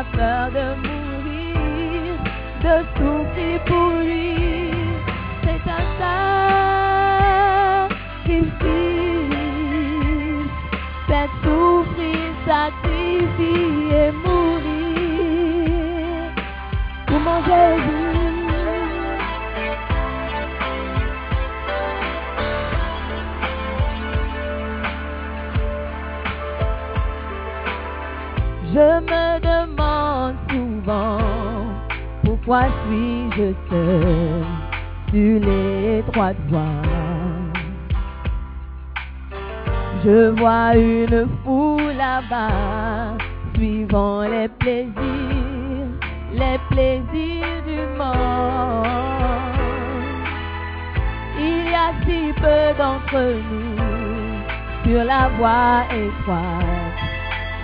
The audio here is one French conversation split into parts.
N'ai pas peur de mourir, de souffrir pour lui. C'est un sacrifice, fait souffrir, sacrifier et mourir pour mon Jésus. Pourquoi suis-je seul sur les droites voies. Je vois une foule là-bas, suivant les plaisirs, les plaisirs du monde. Il y a si peu d'entre nous sur la voie étroite,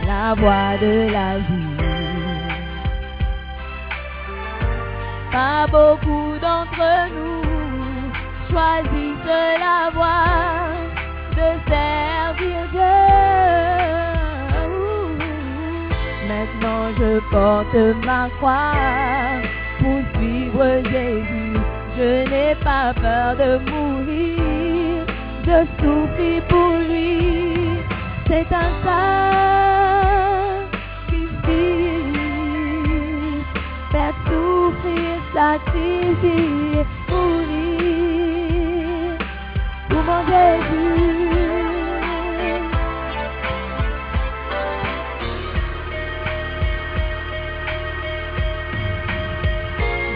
la voie de la vie. Pas beaucoup d'entre nous choisissent la voie de servir Dieu. Maintenant je porte ma croix pour suivre Jésus. Je n'ai pas peur de mourir, je souffrir pour lui. C'est un sacrifice, souffrir, sacrifier, mourir pour mon Jésus.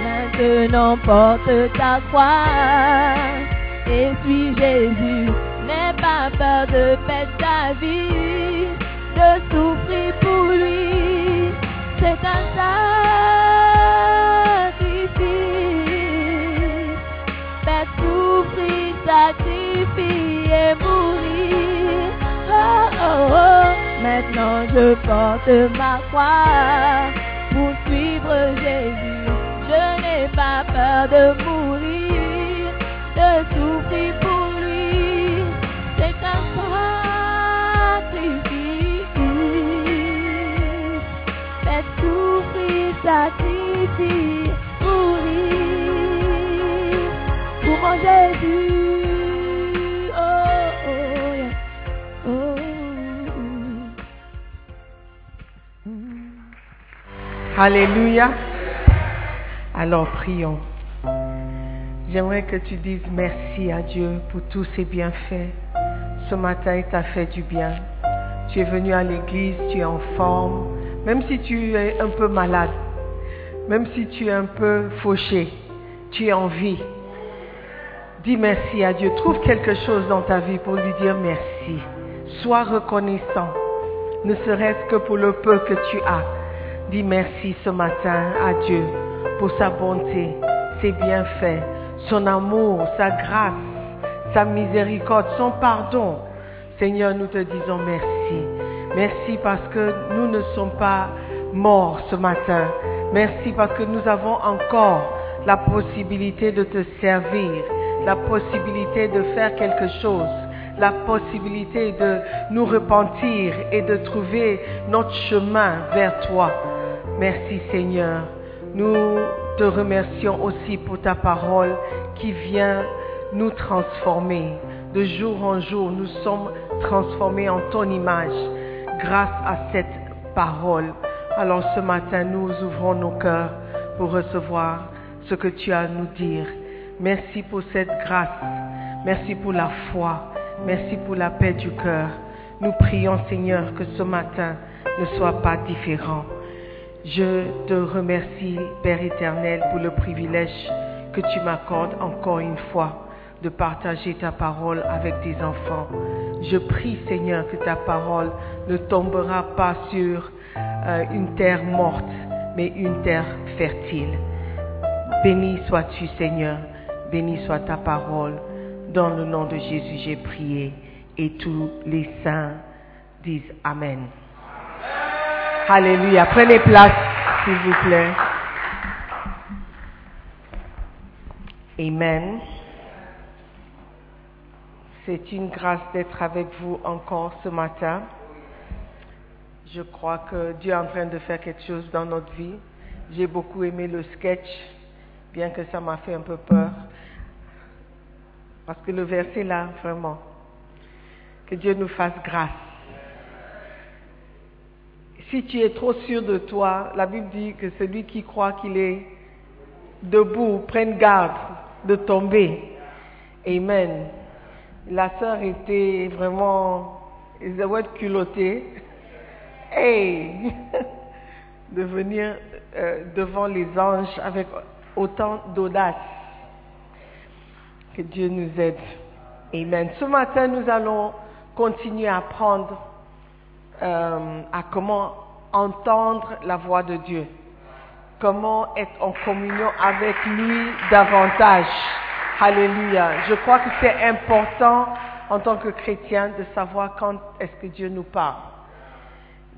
Maintenant porte ta croix et suis Jésus. N'aie pas peur de perdre ta vie, de souffrir pour lui. C'est un sacrifice, Je porte ma croix pour suivre Jésus. Je n'ai pas peur de mourir, Alléluia. Alors prions. J'aimerais que tu dises merci à Dieu pour tous ses bienfaits. Ce matin, il t'a fait du bien. Tu es venu à l'église, tu es en forme. Même si tu es un peu malade, même si tu es un peu fauché, tu es en vie. Dis merci à Dieu. Trouve quelque chose dans ta vie pour lui dire merci. Sois reconnaissant, ne serait-ce que pour le peu que tu as. Dis merci ce matin à Dieu pour sa bonté, ses bienfaits, son amour, sa grâce, sa miséricorde, son pardon. Seigneur, nous te disons merci. Merci parce que nous ne sommes pas morts ce matin. Merci parce que nous avons encore la possibilité de te servir, la possibilité de faire quelque chose, la possibilité de nous repentir et de trouver notre chemin vers toi. Merci Seigneur. Nous te remercions aussi pour ta parole qui vient nous transformer. De jour en jour, nous sommes transformés en ton image grâce à cette parole. Alors ce matin, nous ouvrons nos cœurs pour recevoir ce que tu as à nous dire. Merci pour cette grâce. Merci pour la foi. Merci pour la paix du cœur. Nous prions, Seigneur, que ce matin ne soit pas différent. Je te remercie, Père éternel, pour le privilège que tu m'accordes encore une fois de partager ta parole avec tes enfants. Je prie, Seigneur, que ta parole ne tombera pas sur euh, une terre morte, mais une terre fertile. Béni sois-tu, Seigneur. Béni soit ta parole. Dans le nom de Jésus, j'ai prié. Et tous les saints disent Amen. Alléluia. Prenez place, s'il vous plaît. Amen. C'est une grâce d'être avec vous encore ce matin. Je crois que Dieu est en train de faire quelque chose dans notre vie. J'ai beaucoup aimé le sketch, bien que ça m'a fait un peu peur. Parce que le verset là, vraiment, que Dieu nous fasse grâce. Si tu es trop sûr de toi, la Bible dit que celui qui croit qu'il est debout prenne garde de tomber. Amen. La sœur était vraiment, ils avaient culotté. Hey! de venir euh, devant les anges avec autant d'audace. Que Dieu nous aide. Amen. Ce matin, nous allons continuer à apprendre euh, à comment entendre la voix de Dieu, comment être en communion avec lui davantage. Alléluia. Je crois que c'est important en tant que chrétien de savoir quand est-ce que Dieu nous parle,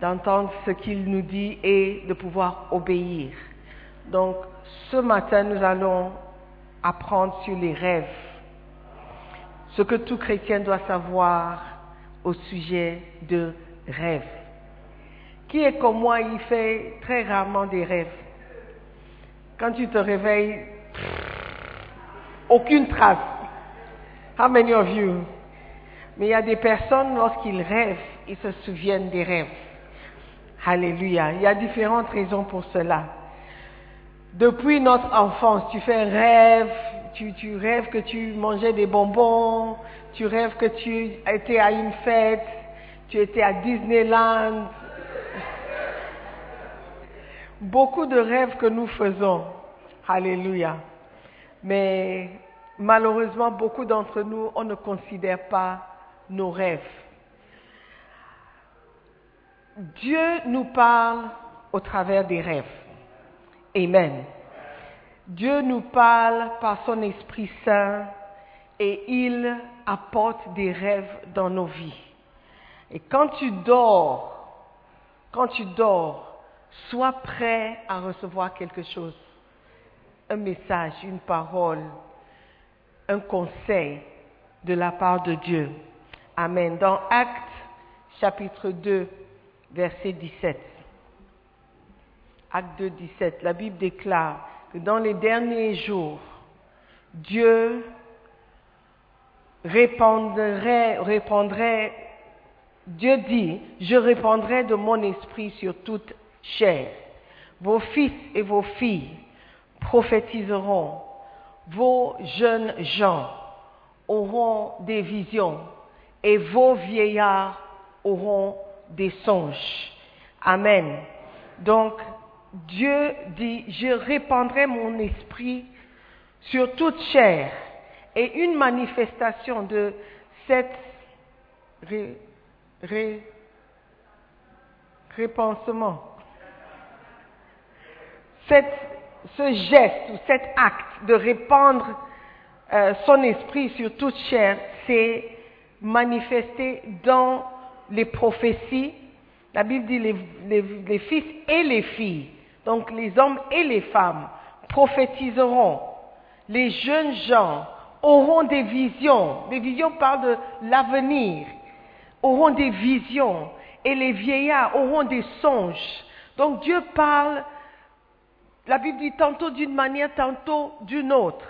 d'entendre ce qu'il nous dit et de pouvoir obéir. Donc, ce matin, nous allons apprendre sur les rêves, ce que tout chrétien doit savoir au sujet de rêves. Qui est comme moi, il fait très rarement des rêves. Quand tu te réveilles, aucune trace. How many of you? Mais il y a des personnes, lorsqu'ils rêvent, ils se souviennent des rêves. Alléluia. Il y a différentes raisons pour cela. Depuis notre enfance, tu fais un rêve, tu, tu rêves que tu mangeais des bonbons, tu rêves que tu étais à une fête, tu étais à Disneyland. Beaucoup de rêves que nous faisons. Alléluia. Mais malheureusement, beaucoup d'entre nous, on ne considère pas nos rêves. Dieu nous parle au travers des rêves. Amen. Dieu nous parle par son Esprit Saint et il apporte des rêves dans nos vies. Et quand tu dors, quand tu dors, sois prêt à recevoir quelque chose. Un message, une parole, un conseil de la part de Dieu. Amen. Dans Actes chapitre 2, verset 17. Acte 2, 17. La Bible déclare que dans les derniers jours, Dieu répondrait, Dieu dit, je répondrai de mon esprit sur toute chair. Vos fils et vos filles prophétiseront. Vos jeunes gens auront des visions et vos vieillards auront des songes. Amen. Donc, Dieu dit, je répandrai mon esprit sur toute chair et une manifestation de cette ré, ré, répensement, ce geste ou cet acte de répandre euh, son esprit sur toute chair, c'est manifesté dans les prophéties. La Bible dit les, les, les fils et les filles, donc les hommes et les femmes, prophétiseront. Les jeunes gens auront des visions. Les visions parlent de l'avenir. Auront des visions. Et les vieillards auront des songes. Donc Dieu parle, la Bible dit tantôt d'une manière, tantôt d'une autre.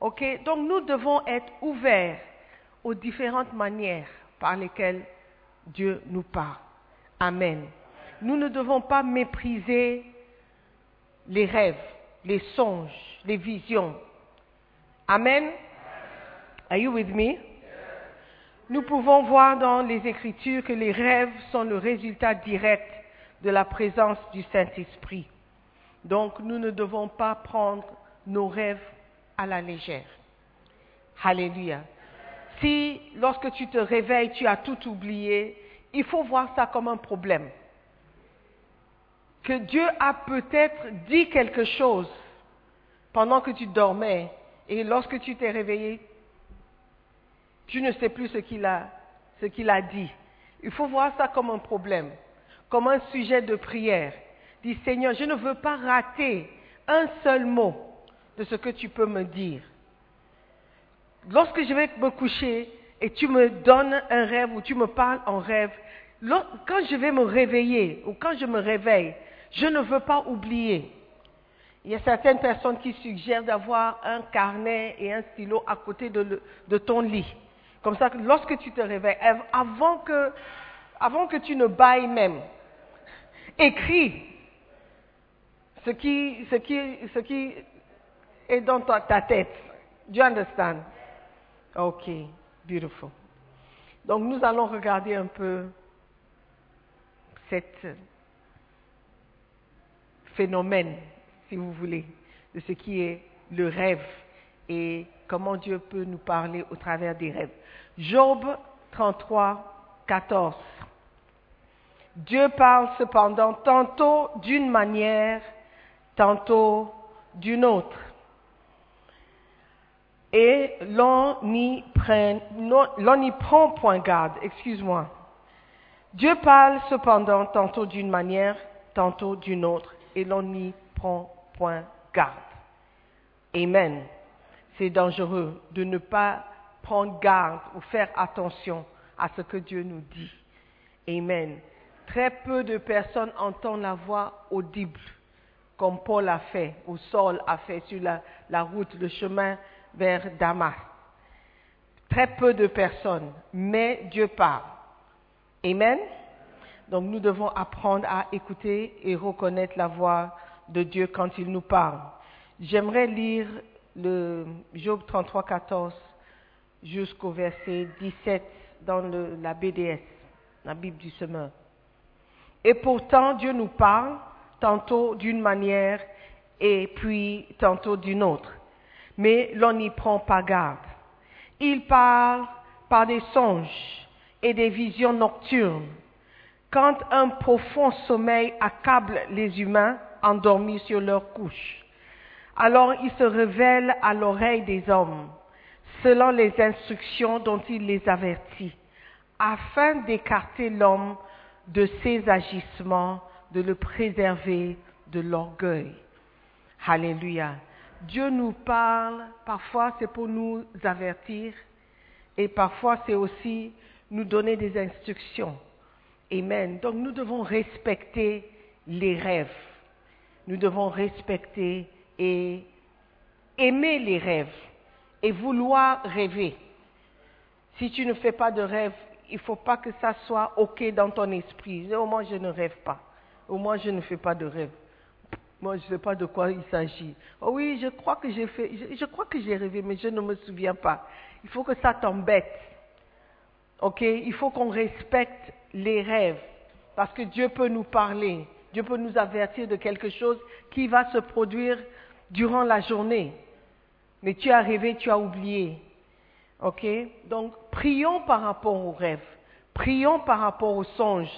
Ok? Donc nous devons être ouverts aux différentes manières par lesquelles Dieu nous parle. Amen. Nous ne devons pas mépriser les rêves, les songes, les visions. Amen? Are you with me? Nous pouvons voir dans les Écritures que les rêves sont le résultat direct de la présence du Saint-Esprit. Donc nous ne devons pas prendre nos rêves à la légère. Alléluia. Si lorsque tu te réveilles, tu as tout oublié, il faut voir ça comme un problème. Que Dieu a peut-être dit quelque chose pendant que tu dormais et lorsque tu t'es réveillé, tu ne sais plus ce qu'il a, dit. Il faut voir ça comme un problème, comme un sujet de prière. Dis Seigneur, je ne veux pas rater un seul mot de ce que tu peux me dire. Lorsque je vais me coucher et tu me donnes un rêve ou tu me parles en rêve, quand je vais me réveiller ou quand je me réveille, je ne veux pas oublier. Il y a certaines personnes qui suggèrent d'avoir un carnet et un stylo à côté de ton lit. Comme ça, lorsque tu te réveilles, avant que, avant que tu ne bailles même, écris ce qui, ce qui, ce qui est dans ta, ta tête. Do you understand? Ok, beautiful. Donc nous allons regarder un peu cet phénomène, si vous voulez, de ce qui est le rêve et comment Dieu peut nous parler au travers des rêves. Job 33, 14. Dieu parle cependant tantôt d'une manière, tantôt d'une autre. Et l'on n'y prend point garde, excuse-moi. Dieu parle cependant tantôt d'une manière, tantôt d'une autre, et l'on n'y prend point garde. Amen. C'est dangereux de ne pas prendre garde ou faire attention à ce que Dieu nous dit. Amen. Très peu de personnes entendent la voix audible, comme Paul a fait, ou Saul a fait sur la, route, le chemin vers Damas. Très peu de personnes, mais Dieu parle. Amen. Donc nous devons apprendre à écouter et reconnaître la voix de Dieu quand il nous parle. J'aimerais lire le Job 33, 14 jusqu'au verset 17 dans la BDS, la Bible du semeur. Et pourtant, Dieu nous parle tantôt d'une manière et puis tantôt d'une autre. Mais l'on n'y prend pas garde. Il parle par des songes et des visions nocturnes. Quand un profond sommeil accable les humains endormis sur leur couche, alors il se révèle à l'oreille des hommes, selon les instructions dont il les avertit, afin d'écarter l'homme de ses agissements, de le préserver de l'orgueil. Alléluia. Dieu nous parle, parfois c'est pour nous avertir, et parfois c'est aussi nous donner des instructions. Amen. Donc nous devons respecter les rêves. Nous devons respecter et aimer les rêves et vouloir rêver. Si tu ne fais pas de rêve, il ne faut pas que ça soit OK dans ton esprit. Au moins, je ne rêve pas. Au moins, je ne fais pas de rêve. Moi, je ne sais pas de quoi il s'agit. Oh oui, je crois que j'ai que j'ai rêvé, mais je ne me souviens pas. Il faut que ça t'embête. Ok? Il faut qu'on respecte les rêves. Parce que Dieu peut nous parler. Dieu peut nous avertir de quelque chose qui va se produire durant la journée. Mais tu as rêvé, tu as oublié. Ok? Donc, prions par rapport aux rêves. Prions par rapport aux songes,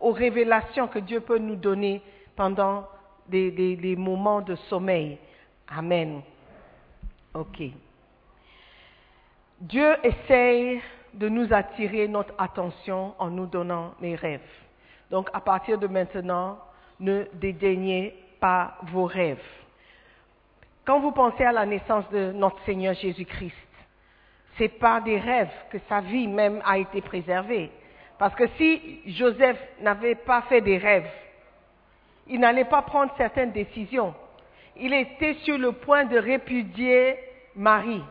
aux révélations que Dieu peut nous donner pendant des, des- des moments de sommeil. Amen. Ok. Dieu essaye de nous attirer notre attention en nous donnant les rêves. Donc, à partir de maintenant, ne dédaignez pas vos rêves. Quand vous pensez à la naissance de notre Seigneur Jésus-Christ, c'est par des rêves que sa vie même a été préservée. Parce que si Joseph n'avait pas fait des rêves, il n'allait pas prendre certaines décisions. Il était sur le point de répudier Marie.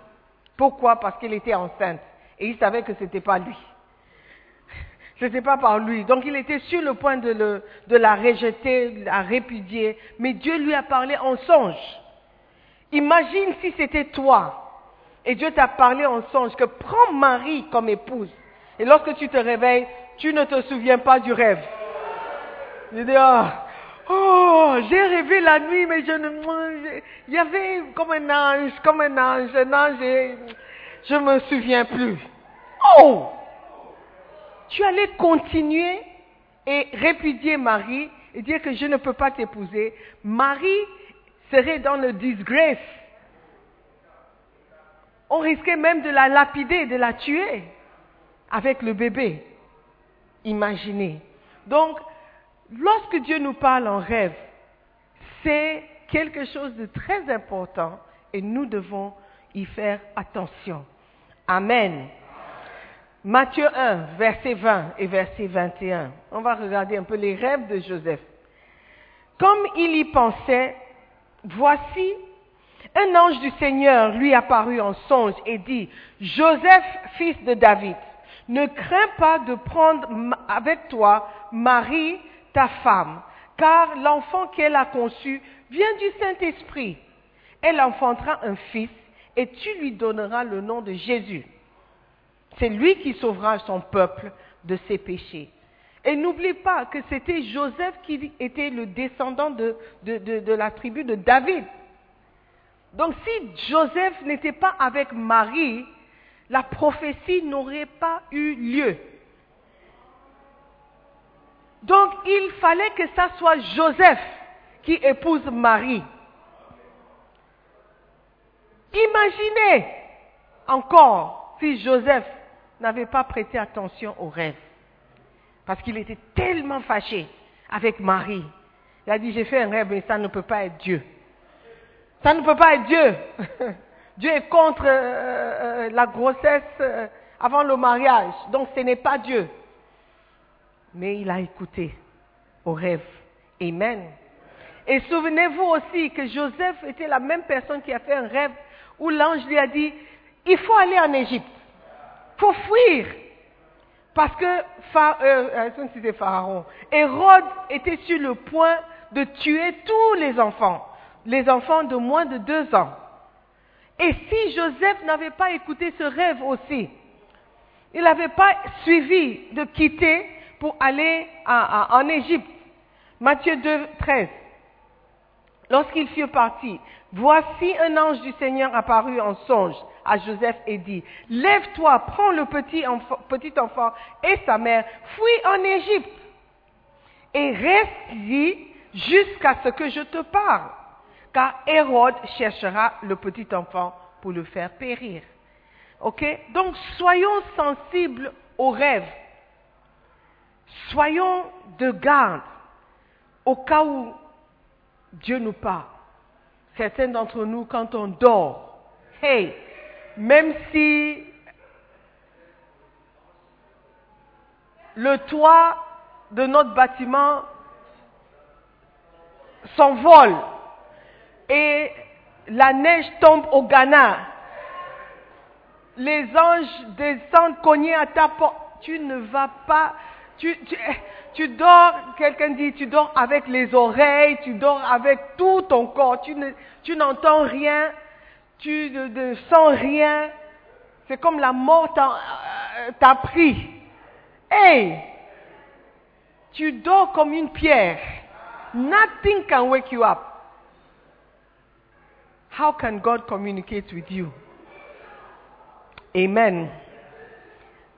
Pourquoi? Parce qu'elle était enceinte. Et il savait que ce n'était pas lui. Ce n'était pas par lui. Donc il était sur le point de, la rejeter, de la répudier. Mais Dieu lui a parlé en songe. Imagine si c'était toi. Et Dieu t'a parlé en songe que prends Marie comme épouse. Et lorsque tu te réveilles, tu ne te souviens pas du rêve. Je dis, ah, oh, j'ai rêvé la nuit, mais je ne, il y avait comme un ange, comme un ange, un ange, et je ne me souviens plus. Oh! Tu allais continuer et répudier Marie et dire que je ne peux pas t'épouser. Marie serait dans le disgrace. On risquait même de la lapider, de la tuer avec le bébé. Imaginez. Donc, lorsque Dieu nous parle en rêve, c'est quelque chose de très important et nous devons y faire attention. Amen. Matthieu 1, verset 20 et verset 21. On va regarder un peu les rêves de Joseph. Comme il y pensait, voici, un ange du Seigneur lui apparut en songe et dit, Joseph, fils de David, ne crains pas de prendre avec toi Marie, ta femme, car l'enfant qu'elle a conçu vient du Saint-Esprit. Elle enfantera un fils et tu lui donneras le nom de Jésus. C'est lui qui sauvera son peuple de ses péchés. Et n'oublie pas que c'était Joseph qui était le descendant de, la tribu de David. Donc si Joseph n'était pas avec Marie, la prophétie n'aurait pas eu lieu. Donc il fallait que ça soit Joseph qui épouse Marie. Imaginez encore si Joseph n'avait pas prêté attention aux rêves. Parce qu'il était tellement fâché avec Marie. Il a dit, j'ai fait un rêve, mais ça ne peut pas être Dieu. Ça ne peut pas être Dieu. Dieu est contre euh, euh, la grossesse euh, avant le mariage. Donc ce n'est pas Dieu. Mais il a écouté au rêve. Amen. Et souvenez-vous aussi que Joseph était la même personne qui a fait un rêve où l'ange lui a dit, il faut aller en Égypte. Il faut fuir. Parce que euh, euh, Pharaon, Hérode était sur le point de tuer tous les enfants, les enfants de moins de deux ans. Et si Joseph n'avait pas écouté ce rêve aussi, il n'avait pas suivi de quitter pour aller en Égypte. Matthieu 2, 13. Lorsqu'ils furent partis, voici un ange du Seigneur apparut en songe à Joseph et dit, Lève-toi, prends le petit enfant, et sa mère, fuis en Égypte et reste-y jusqu'à ce que je te parle, car Hérode cherchera le petit enfant pour le faire périr. Ok? Donc soyons sensibles aux rêves. Soyons de garde au cas où Dieu nous parle. Certains d'entre nous, quand on dort, hey, même si le toit de notre bâtiment s'envole et la neige tombe au Ghana, les anges descendent cogner à ta porte, tu ne vas pas, tu, tu- Tu dors, quelqu'un dit, tu dors avec les oreilles, tu dors avec tout ton corps, tu, ne, tu n'entends rien, tu ne, ne sens rien. C'est comme la mort t'a, euh, t'a pris. Hey! Tu dors comme une pierre. Nothing can wake you up. How can God communicate with you? Amen.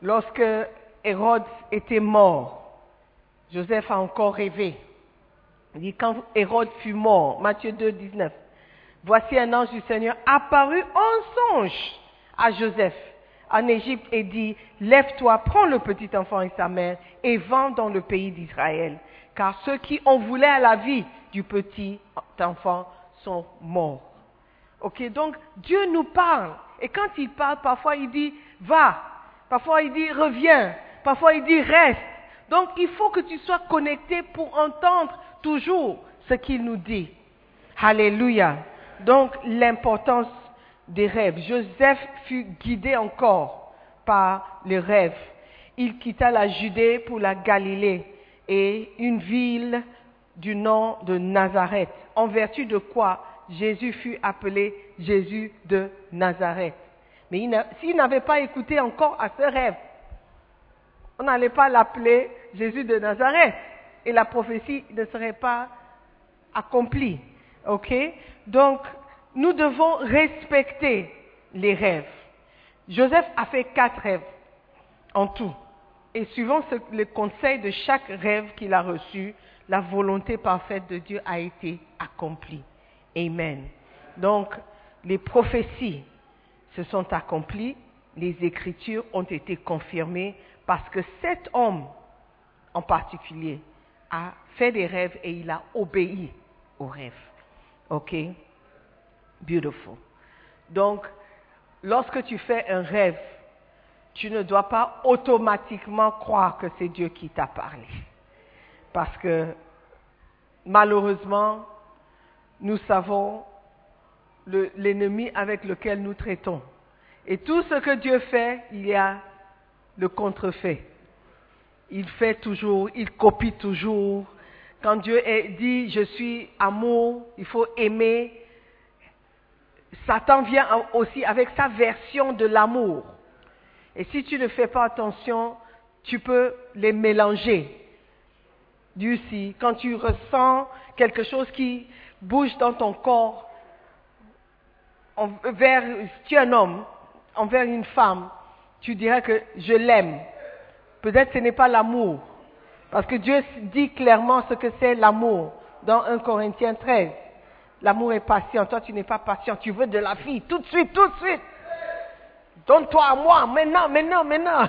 Lorsque Hérode était mort, Joseph a encore rêvé. Il dit quand Hérode fut mort, Matthieu 2, 19, voici un ange du Seigneur apparu en songe à Joseph en Égypte et dit, lève-toi, prends le petit enfant et sa mère et vends dans le pays d'Israël, car ceux qui ont voulu à la vie du petit enfant sont morts. Ok, donc Dieu nous parle. Et quand il parle, parfois il dit va, parfois il dit reviens, parfois il dit reste. Donc il faut que tu sois connecté pour entendre toujours ce qu'il nous dit. Alléluia. Donc l'importance des rêves. Joseph fut guidé encore par les rêves. Il quitta la Judée pour la Galilée et une ville du nom de Nazareth, en vertu de quoi Jésus fut appelé Jésus de Nazareth. Mais s'il n'avait pas écouté encore à ce rêve, on n'allait pas l'appeler Jésus de Nazareth et la prophétie ne serait pas accomplie. Ok? Donc, nous devons respecter les rêves. Joseph a fait quatre rêves en tout. Et suivant le conseil de chaque rêve qu'il a reçu, la volonté parfaite de Dieu a été accomplie. Amen. Donc, les prophéties se sont accomplies, les écritures ont été confirmées parce que cet homme en particulier a fait des rêves et il a obéi aux rêves. OK? Beautiful. Donc, lorsque tu fais un rêve, tu ne dois pas automatiquement croire que c'est Dieu qui t'a parlé. Parce que malheureusement, nous savons le- l'ennemi avec lequel nous traitons. Et tout ce que Dieu fait, il y a le contrefait. Il fait toujours, il copie toujours. Quand Dieu dit je suis amour, il faut aimer. Satan vient en- aussi avec sa version de l'amour. Et si tu ne fais pas attention, tu peux les mélanger. Dieu si, quand tu ressens quelque chose qui bouge dans ton corps, envers, si tu es un homme, envers une femme, tu dirais que je l'aime. Peut-être ce n'est pas l'amour. Parce que Dieu dit clairement ce que c'est l'amour dans 1 Corinthiens 13. L'amour est patient. Toi, tu n'es pas patient. Tu veux de la vie tout de suite, tout de suite. Donne-toi à moi, maintenant, maintenant, maintenant.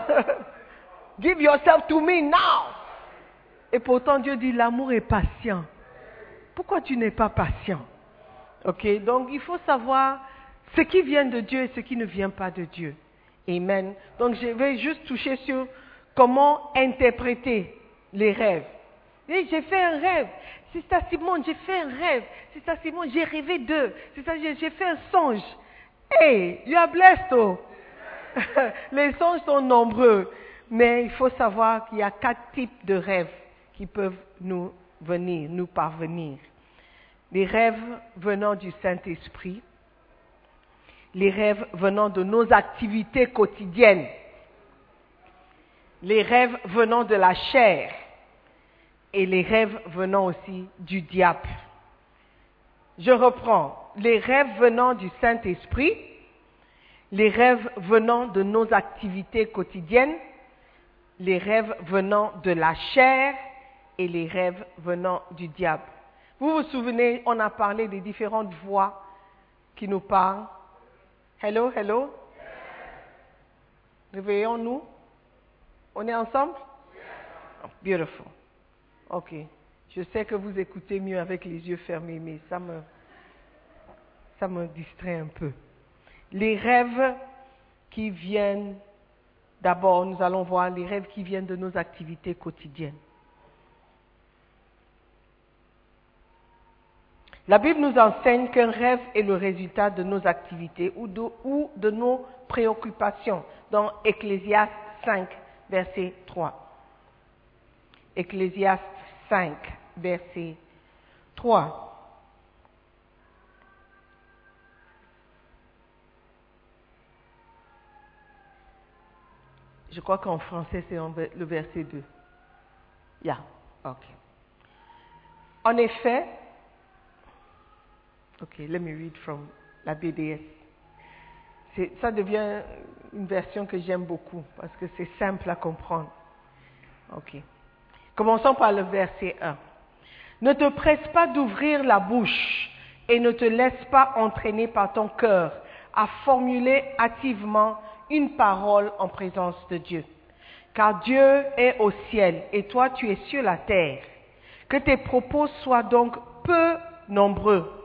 Give yourself to me now. Et pourtant, Dieu dit l'amour est patient. Pourquoi tu n'es pas patient? Ok, donc il faut savoir ce qui vient de Dieu et ce qui ne vient pas de Dieu. Amen. Donc je vais juste toucher sur comment interpréter les rêves. J'ai fait un rêve. C'est ça, Simone, j'ai fait un rêve. C'est ça, Simone, j'ai rêvé d'eux. C'est ça, j'ai fait un songe. Hey, you are blessed, oh. Les songes sont nombreux, mais il faut savoir qu'il y a quatre types de rêves qui peuvent nous venir, nous parvenir. Les rêves venant du Saint-Esprit, les rêves venant de nos activités quotidiennes, les rêves venant de la chair et les rêves venant aussi du diable. Je reprends. Les rêves venant du Saint-Esprit, les rêves venant de nos activités quotidiennes, les rêves venant de la chair et les rêves venant du diable. Vous vous souvenez, on a parlé des différentes voix qui nous parlent. Hello, hello. Réveillons-nous. On est ensemble? Oh, beautiful. Ok. Je sais que vous écoutez mieux avec les yeux fermés, mais ça me, ça me distrait un peu. Les rêves qui viennent, d'abord, nous allons voir les rêves qui viennent de nos activités quotidiennes. La Bible nous enseigne qu'un rêve est le résultat de nos activités ou de, nos préoccupations dans Ecclésiaste 5, verset 3. Ecclésiaste 5, verset 3. Je crois qu'en français, c'est le verset 2. Yeah, ok. En effet, ok, let me read from la BDS. Ça devient une version que j'aime beaucoup parce que c'est simple à comprendre. Ok. Commençons par le verset 1. Ne te presse pas d'ouvrir la bouche et ne te laisse pas entraîner par ton cœur à formuler hâtivement une parole en présence de Dieu. Car Dieu est au ciel et toi tu es sur la terre. Que tes propos soient donc peu nombreux.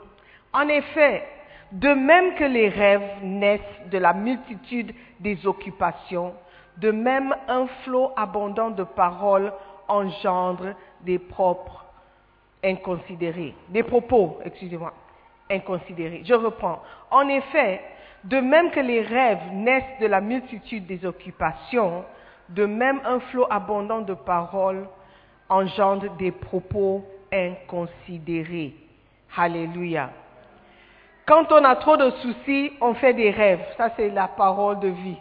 En effet, de même que les rêves naissent de la multitude des occupations, de même un flot abondant de paroles engendre des propres inconsidérés, des propos, excusez-moi, inconsidérés. Je reprends. En effet, de même que les rêves naissent de la multitude des occupations, de même un flot abondant de paroles engendre des propos inconsidérés. Alléluia. Quand on a trop de soucis, on fait des rêves. Ça, c'est la parole de vie.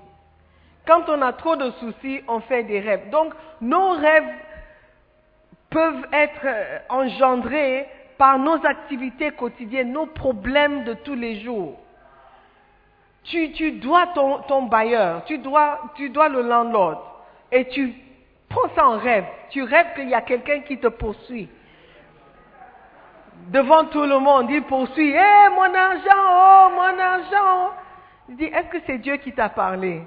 Quand on a trop de soucis, on fait des rêves. Donc, nos rêves peuvent être euh, engendrés par nos activités quotidiennes, nos problèmes de tous les jours. Tu, dois ton, bailleur, tu dois, tu dois le landlord, et tu prends ça en rêve. Tu rêves qu'il y a quelqu'un qui te poursuit. Devant tout le monde, il poursuit, hé, mon argent, oh, mon argent. Il dit, est-ce que c'est Dieu qui t'a parlé?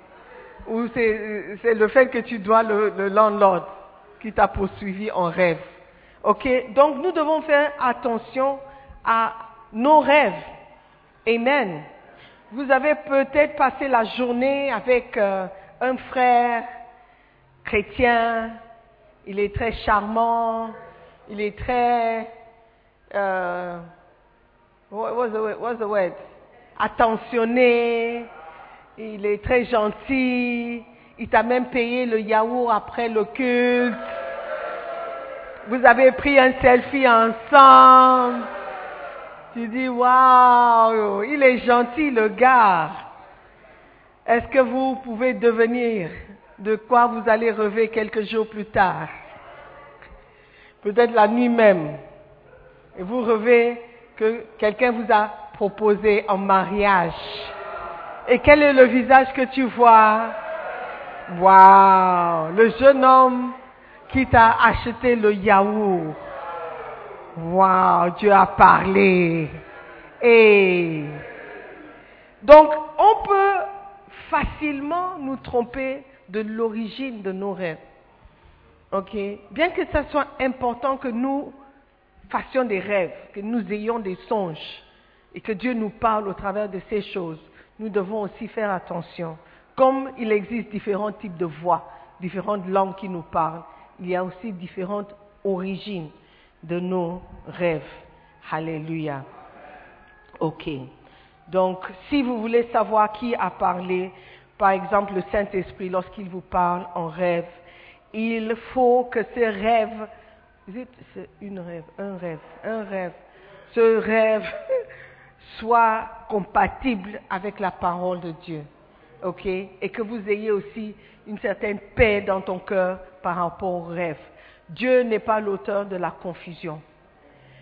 Ou c'est le fait que tu dois le, le landlord qui t'a poursuivi en rêve Ok Donc nous devons faire attention à nos rêves. Amen. Vous avez peut-être passé la journée avec euh, un frère chrétien, il est très charmant, il est très, euh? Attentionné, il est très gentil, il t'a même payé le yaourt après le culte. Vous avez pris un selfie ensemble. Tu dis, waouh, il est gentil le gars. Est-ce que vous pouvez devenir de quoi vous allez rêver quelques jours plus tard? Peut-être la nuit même. Et vous rêvez que quelqu'un vous a proposé en mariage. Et quel est le visage que tu vois? Waouh Le jeune homme qui t'a acheté le yaourt. Waouh, Dieu a parlé. Et donc, on peut facilement nous tromper de l'origine de nos rêves. Ok? Bien que ce soit important que nous fassions des rêves, que nous ayons des songes et que Dieu nous parle au travers de ces choses, nous devons aussi faire attention. Comme il existe différents types de voix, différentes langues qui nous parlent, il y a aussi différentes origines de nos rêves. Alléluia. Ok. Donc, si vous voulez savoir qui a parlé, par exemple le Saint-Esprit, lorsqu'il vous parle en rêve, il faut que ce c'est une rêve, un rêve, un rêve, ce rêve soit compatible avec la parole de Dieu. Ok? Et que vous ayez aussi une certaine paix dans ton cœur par rapport au rêve. Dieu n'est pas l'auteur de la confusion.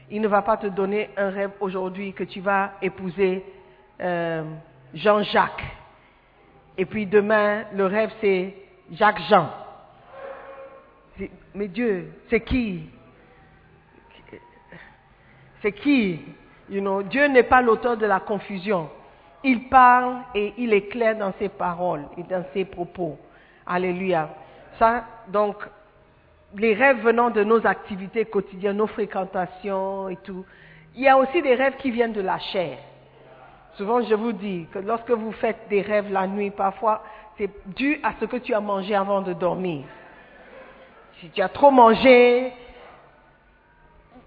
Il ne va pas te donner un rêve aujourd'hui que tu vas épouser euh, Jean-Jacques. Et puis demain, le rêve c'est Jacques-Jean. Mais Dieu, c'est qui C'est qui you know, Dieu n'est pas l'auteur de la confusion. Il parle et il est clair dans ses paroles et dans ses propos. Alléluia. Ça, donc, les rêves venant de nos activités quotidiennes, nos fréquentations et tout. Il y a aussi des rêves qui viennent de la chair. Souvent, je vous dis que lorsque vous faites des rêves la nuit, parfois, c'est dû à ce que tu as mangé avant de dormir. Si tu as trop mangé,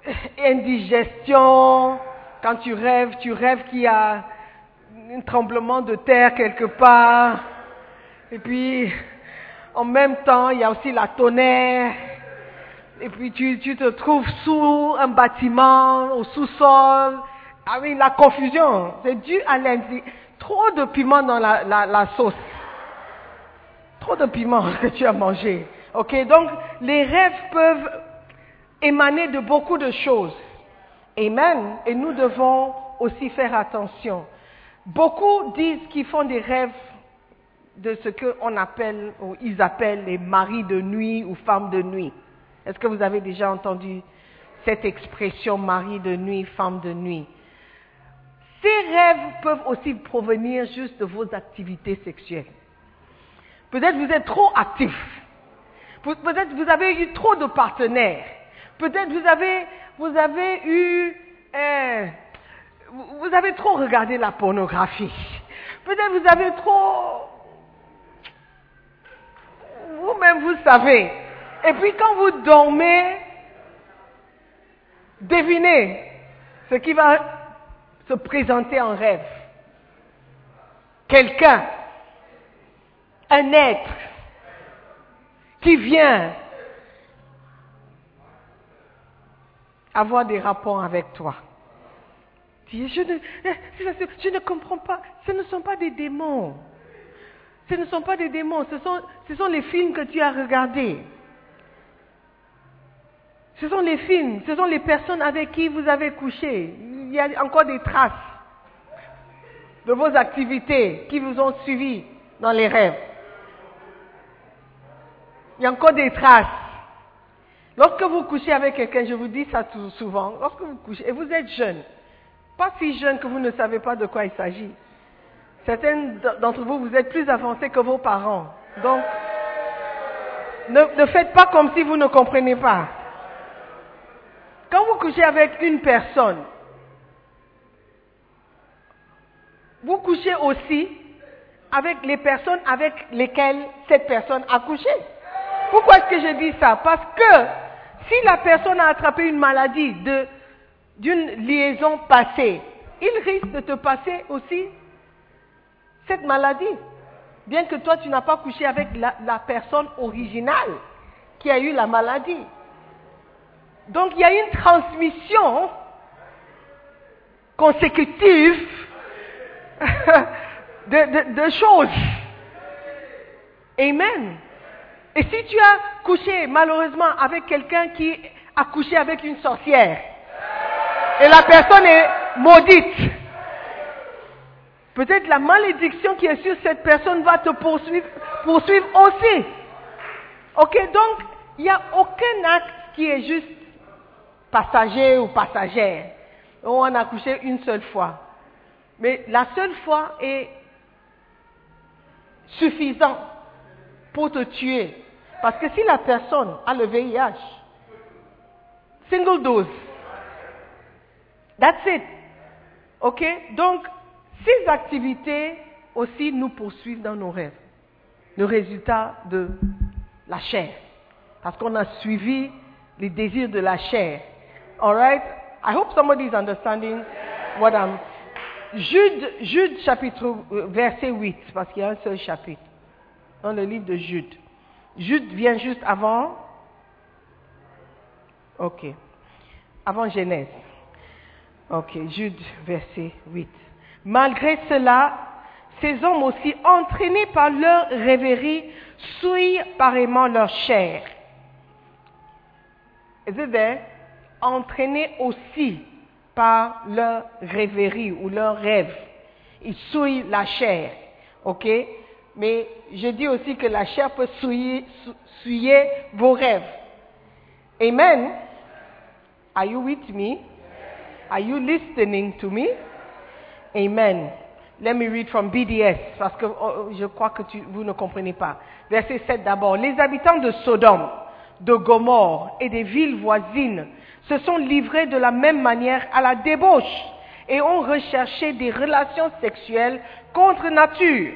indigestion, quand tu rêves, tu rêves qu'il y a un tremblement de terre quelque part, et puis en même temps, il y a aussi la tonnerre, et puis tu, tu te trouves sous un bâtiment, au sous-sol. Ah oui, la confusion, c'est dû à l'individu. Trop de piment dans la, la, la sauce. Trop de piment que tu as mangé. Ok, donc les rêves peuvent émaner de beaucoup de choses. Amen. Et nous devons aussi faire attention. Beaucoup disent qu'ils font des rêves de ce qu'on appelle, ou ils appellent les maris de nuit ou femmes de nuit. Est-ce que vous avez déjà entendu cette expression mari de nuit, femme de nuit? Ces rêves peuvent aussi provenir juste de vos activités sexuelles. Peut-être vous êtes trop actif. Peut-être vous avez eu trop de partenaires. Peut-être vous avez, vous avez eu, euh, vous avez trop regardé la pornographie. Peut-être vous avez trop, vous-même vous savez. Et puis quand vous dormez, devinez ce qui va se présenter en rêve. Quelqu'un, un être qui vient avoir des rapports avec toi. Je ne, je ne comprends pas. Ce ne sont pas des démons. Ce ne sont pas des démons. Ce sont, ce sont les films que tu as regardés. Ce sont les films, ce sont les personnes avec qui vous avez couché. Il y a encore des traces de vos activités qui vous ont suivi dans les rêves. Il y a encore des traces. Lorsque vous couchez avec quelqu'un, je vous dis ça tout souvent, lorsque vous couchez, et vous êtes jeune, pas si jeune que vous ne savez pas de quoi il s'agit. Certains d'entre vous, vous êtes plus avancés que vos parents. Donc, ne, ne faites pas comme si vous ne comprenez pas. Quand vous couchez avec une personne, vous couchez aussi avec les personnes avec lesquelles cette personne a couché. Pourquoi est-ce que je dis ça? Parce que si la personne a attrapé une maladie d'une liaison passée, il risque de te passer aussi cette maladie. Bien que toi, tu n'as pas couché avec la, personne originale qui a eu la maladie. Donc il y a une transmission consécutive de, choses. Amen. Et si tu as couché malheureusement avec quelqu'un qui a couché avec une sorcière, et la personne est maudite, peut-être la malédiction qui est sur cette personne va te poursuivre, aussi. Ok, donc il n'y a aucun acte qui est juste passager ou passagère. On a couché une seule fois. Mais la seule fois est suffisant pour te tuer. Parce que si la personne a le VIH, single dose, that's it. OK? Donc, ces activités aussi nous poursuivent dans nos rêves. Le résultat de la chair. Parce qu'on a suivi les désirs de la chair. All right? I hope somebody is understanding what I'm. Jude, Jude chapitre, verset 8, parce qu'il y a un seul chapitre dans le livre de Jude. Jude vient juste avant. Ok. Avant Genèse. Ok, Jude, verset 8. Malgré cela, ces hommes aussi, entraînés par leur rêverie, souillent pareillement leur chair. Is it entraînés aussi par leur rêverie ou leur rêve. Ils souillent la chair. OK? Mais je dis aussi que la chair peut souiller, vos rêves. Amen. Are you with me? Are you listening to me? Amen. Let me read from BDS, parce que oh, je crois que vous ne comprenez pas. Verset 7 d'abord. Les habitants de Sodome, de Gomorre et des villes voisines se sont livrés de la même manière à la débauche et ont recherché des relations sexuelles contre nature.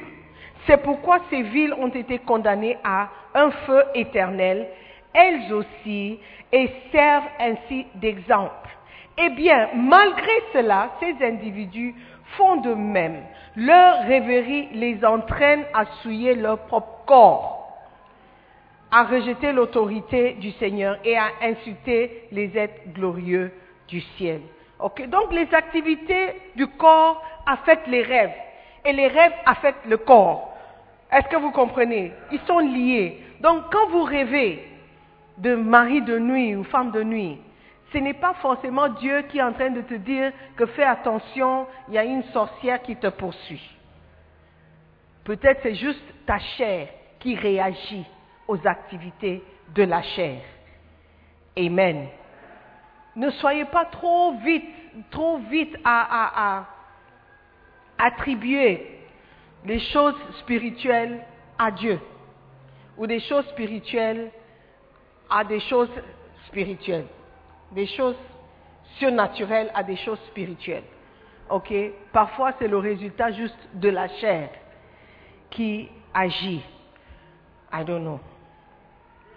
C'est pourquoi ces villes ont été condamnées à un feu éternel, elles aussi, et servent ainsi d'exemple. Eh bien, malgré cela, ces individus font de même. Leur rêverie les entraîne à souiller leur propre corps. à rejeter l'autorité du Seigneur et à insulter les êtres glorieux du ciel. Donc les activités du corps affectent les rêves et les rêves affectent le corps. Est-ce que vous comprenez? Ils sont liés. Donc quand vous rêvez de mari de nuit ou femme de nuit, ce n'est pas forcément Dieu qui est en train de te dire que fais attention, il y a une sorcière qui te poursuit. Peut-être c'est juste ta chair qui réagit aux activités de la chair. Amen. Ne soyez pas trop vite, trop vite à, à attribuer les choses spirituelles à Dieu ou des choses spirituelles à des choses spirituelles, des choses surnaturelles à des choses spirituelles. Ok? Parfois, c'est le résultat juste de la chair qui agit. I don't know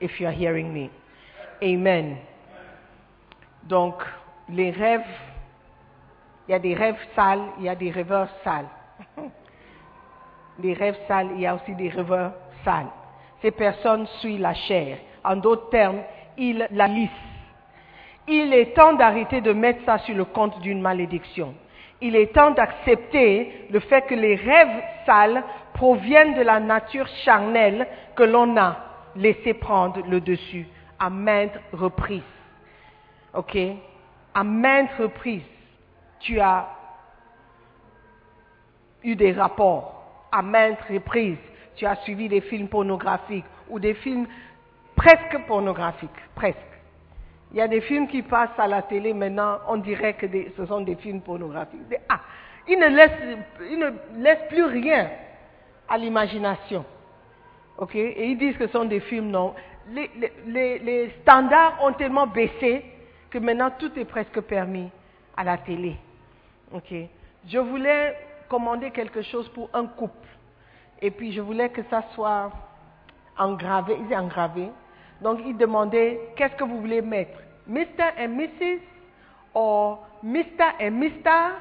if you are hearing me. Amen. Donc, les rêves, il y a des rêves sales, il y a des rêveurs sales. Les rêves sales, il y a aussi des rêveurs sales. Ces personnes suivent la chair. En d'autres termes, ils la lissent. Il est temps d'arrêter de mettre ça sur le compte d'une malédiction. Il est temps d'accepter le fait que les rêves sales proviennent de la nature charnelle que l'on a laissé prendre le dessus à maintes reprises. OK? À maintes reprises, tu as eu des rapports. À maintes reprises, tu as suivi des films pornographiques ou des films presque pornographiques, presque. Il y a des films qui passent à la télé maintenant, on dirait que ce sont des films pornographiques. Ah, ils ne laissent, ils ne laissent plus rien à l'imagination. OK? Et ils disent que ce sont des films, non. Les, les, standards ont tellement baissé que maintenant tout est presque permis à la télé. OK? Je voulais commander quelque chose pour un couple. Et puis je voulais que ça soit engravé, il est engravé. Donc il demandait, qu'est-ce que vous voulez mettre? Mr. and Mrs. ou Mr. and Mr.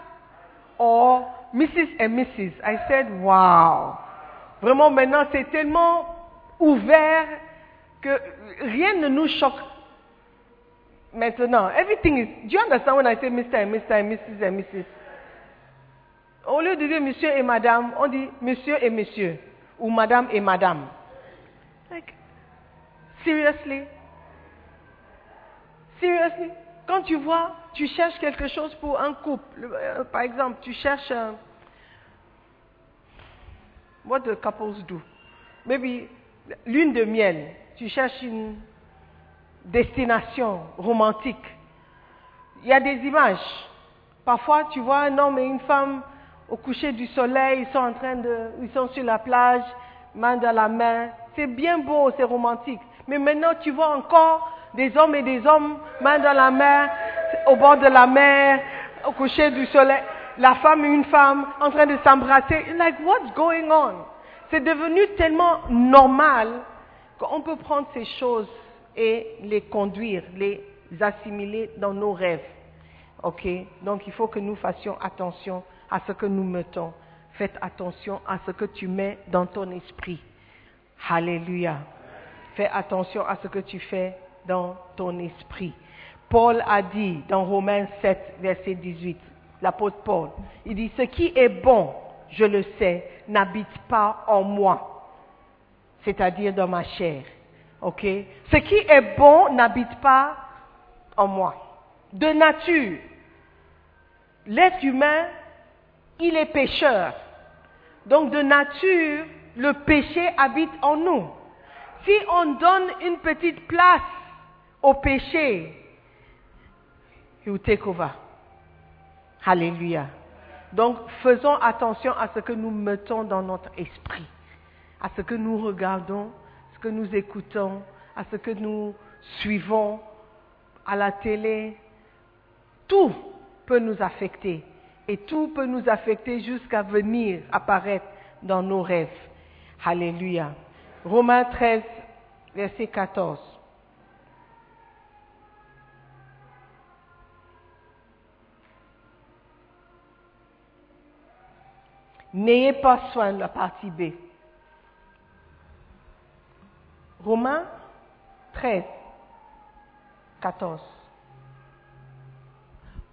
ou Mrs. and Mrs. I said, wow. Vraiment maintenant c'est tellement ouvert que rien ne nous choque maintenant. Everything is, do you understand when I say Mr. and Mr. and Mrs. and Mrs. Au lieu de dire monsieur et madame, on dit monsieur et monsieur, ou madame et madame. Like, seriously? Seriously? Quand tu vois, tu cherches quelque chose pour un couple, par exemple, tu cherches, what do couples do? Maybe lune de miel, tu cherches une destination romantique. Il y a des images. Parfois, tu vois un homme et une femme au coucher du soleil, ils sont en train de, ils sont sur la plage, main dans la main. C'est bien beau, c'est romantique. Mais maintenant, tu vois encore des hommes et des hommes, main dans la main, au bord de la mer, au coucher du soleil. La femme et une femme en train de s'embrasser. Like, what's going on? C'est devenu tellement normal qu'on peut prendre ces choses et les conduire, les assimiler dans nos rêves. OK? Donc il faut que nous fassions attention à ce que nous mettons. Faites attention à ce que tu mets dans ton esprit. Alléluia. Fais attention à ce que tu fais dans ton esprit. Paul a dit dans Romains 7, verset 18, l'apôtre Paul, il dit, ce qui est bon, je le sais, n'habite pas en moi, c'est-à-dire dans ma chair. OK Ce qui est bon n'habite pas en moi. De nature, l'être humain il est pécheur. Donc de nature, le péché habite en nous. Si on donne une petite place au péché, will take over. Alléluia. Donc faisons attention à ce que nous mettons dans notre esprit, à ce que nous regardons, ce que nous écoutons, à ce que nous suivons à la télé. Tout peut nous affecter et tout peut nous affecter jusqu'à venir apparaître dans nos rêves. Alléluia. Romains 13, verset 14. N'ayez pas soin de la partie B. Romains 13, 14.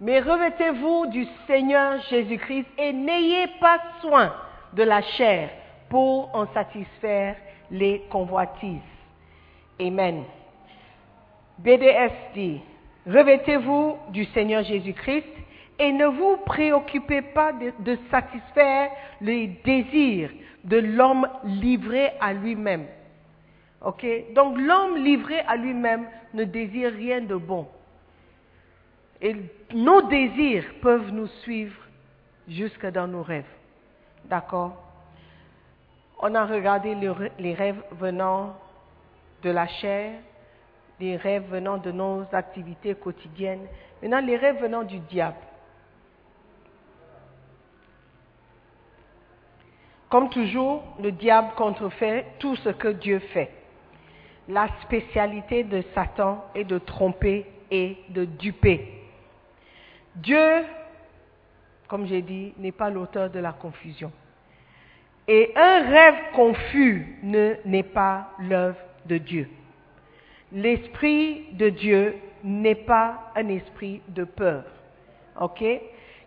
Mais revêtez-vous du Seigneur Jésus-Christ et n'ayez pas soin de la chair pour en satisfaire les convoitises. Amen. BDS dit, revêtez-vous du Seigneur Jésus-Christ et ne vous préoccupez pas de, satisfaire les désirs de l'homme livré à lui-même. Donc l'homme livré à lui-même ne désire rien de bon. Et nos désirs peuvent nous suivre jusque dans nos rêves. D'accord? On a regardé le- les rêves venant de la chair, les rêves venant de nos activités quotidiennes. Maintenant, les rêves venant du diable. Comme toujours, le diable contrefait tout ce que Dieu fait. La spécialité de Satan est de tromper et de duper. Dieu, comme j'ai dit, n'est pas l'auteur de la confusion. Et un rêve confus ne- n'est pas l'œuvre de Dieu. L'esprit de Dieu n'est pas un esprit de peur. OK?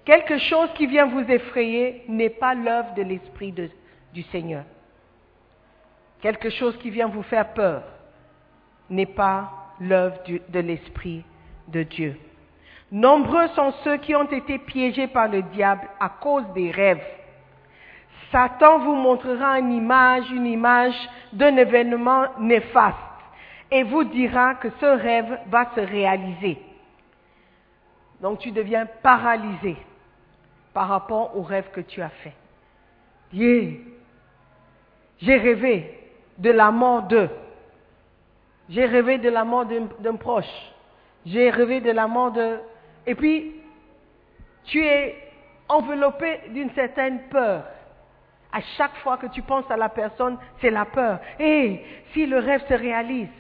Quelque chose qui vient vous effrayer n'est pas l'œuvre de l'esprit du Seigneur. Quelque chose qui vient vous faire peur n'est pas l'œuvre de l'esprit de Dieu. Nombreux sont ceux qui ont été piégés par le diable à cause des rêves. Satan vous montrera une image, une image d'un événement néfaste et vous dira que ce rêve va se réaliser. Donc tu deviens paralysé par rapport au rêve que tu as fait. Yeah. J'ai rêvé de la mort d'eux. J'ai rêvé de la mort d'un proche. J'ai rêvé de la mort de... Et puis, tu es enveloppé d'une certaine peur. À chaque fois que tu penses à la personne, c'est la peur. Et si le rêve se réalise?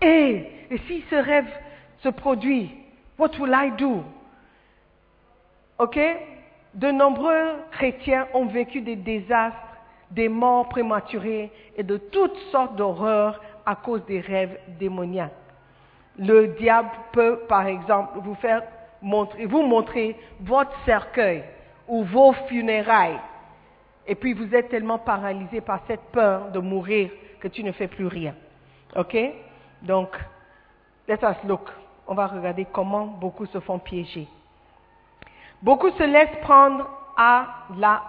Et, et si ce rêve se produit, what will I do? Ok? De nombreux chrétiens ont vécu des désastres, des morts prématurées et de toutes sortes d'horreurs à cause des rêves démoniaques. Le diable peut, par exemple, vous faire montrer, vous montrer votre cercueil ou vos funérailles. Et puis vous êtes tellement paralysé par cette peur de mourir que tu ne fais plus rien. Ok? Donc, let us look. On va regarder comment beaucoup se font piéger. Beaucoup se laissent prendre à la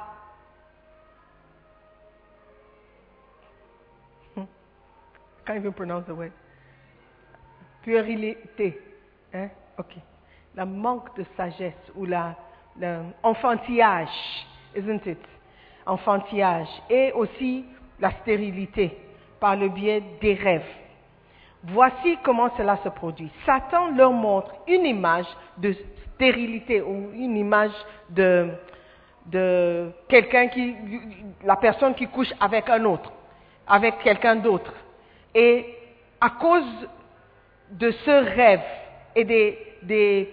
Can't even pronounce the word. Puérilité. Hein? Ok. La manque de sagesse ou la, l'enfantillage, isn't it? Enfantillage. Et aussi la stérilité par le biais des rêves. Voici comment cela se produit. Satan leur montre une image de stérilité ou une image de, de quelqu'un qui, la personne qui couche avec un autre, avec quelqu'un d'autre. Et à cause de ce rêve et des,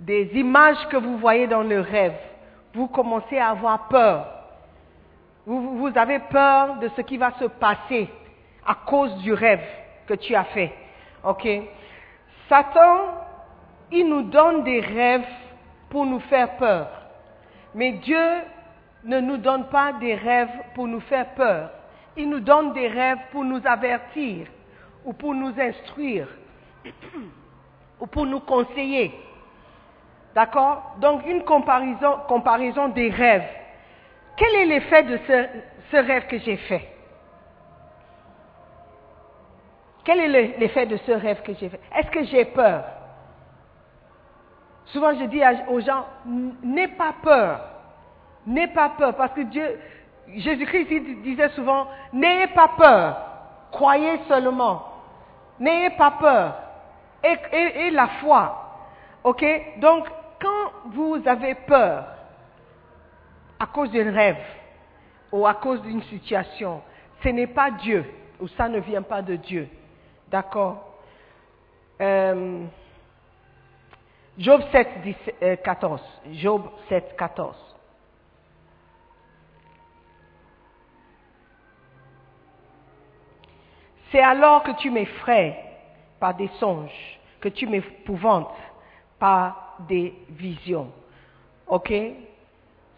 des, images que vous voyez dans le rêve, vous commencez à avoir peur. Vous, vous avez peur de ce qui va se passer à cause du rêve que tu as fait. Ok? Satan, il nous donne des rêves pour nous faire peur. Mais Dieu ne nous donne pas des rêves pour nous faire peur. Il nous donne des rêves pour nous avertir ou pour nous instruire ou pour nous conseiller. D'accord? Donc une comparaison, comparaison des rêves. Quel est l'effet de ce, rêve que j'ai fait? Quel est le- l'effet de ce rêve que j'ai fait? Est-ce que j'ai peur? Souvent je dis aux gens, n'aie pas peur. N'aie pas peur parce que Dieu, Jésus-Christ disait souvent, n'ayez pas peur, croyez seulement. N'ayez pas peur. Et, la foi. Ok? Donc, quand vous avez peur à cause d'un rêve ou à cause d'une situation, ce n'est pas Dieu ou ça ne vient pas de Dieu. D'accord? Euh, Job 7, 17, euh, 14. Job 7, 14. C'est alors que tu m'effraies par des songes, que tu m'épouvantes par des visions. OK?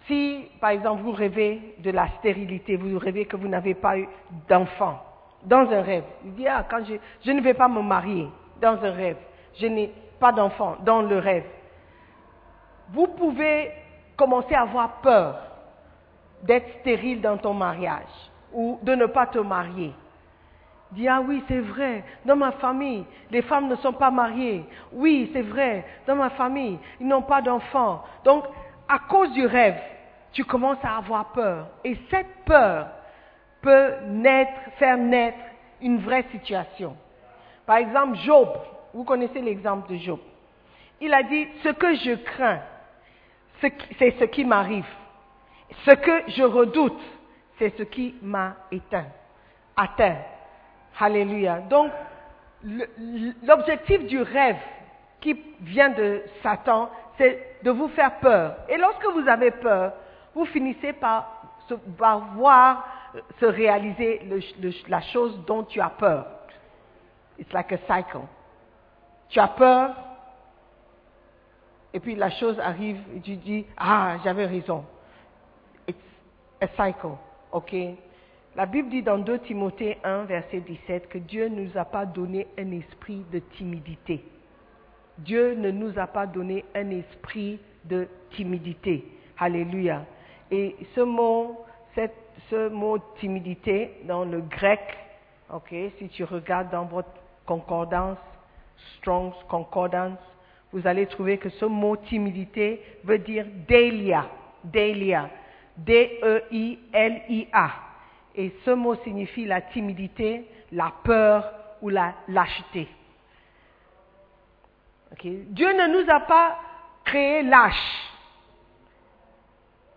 Si, par exemple, vous rêvez de la stérilité, vous rêvez que vous n'avez pas eu d'enfant, dans un rêve, vous dites, ah, je, je ne vais pas me marier, dans un rêve, je n'ai pas d'enfant, dans le rêve. Vous pouvez commencer à avoir peur d'être stérile dans ton mariage ou de ne pas te marier. Dis, ah oui, c'est vrai, dans ma famille, les femmes ne sont pas mariées. Oui, c'est vrai, dans ma famille, ils n'ont pas d'enfants. Donc, à cause du rêve, tu commences à avoir peur. Et cette peur peut naître, faire naître une vraie situation. Par exemple, Job, vous connaissez l'exemple de Job. Il a dit, ce que je crains, c'est ce qui m'arrive. Ce que je redoute, c'est ce qui m'a éteint, atteint. Alléluia. Donc, l'objectif du rêve qui vient de Satan, c'est de vous faire peur. Et lorsque vous avez peur, vous finissez par, voir se réaliser la chose dont tu as peur. It's like a cycle. Tu as peur, et puis la chose arrive, et tu dis, ah, j'avais raison. It's a cycle, ok? La Bible dit dans 2 Timothée 1, verset 17, que Dieu ne nous a pas donné un esprit de timidité. Dieu ne nous a pas donné un esprit de timidité. Alléluia. Et ce mot, ce mot timidité dans le grec, ok, si tu regardes dans votre concordance, Strong's Concordance, vous allez trouver que ce mot timidité veut dire Delia, Delia, D-E-I-L-I-A. Et ce mot signifie la timidité, la peur ou la lâcheté. Dieu ne nous a pas créé lâches.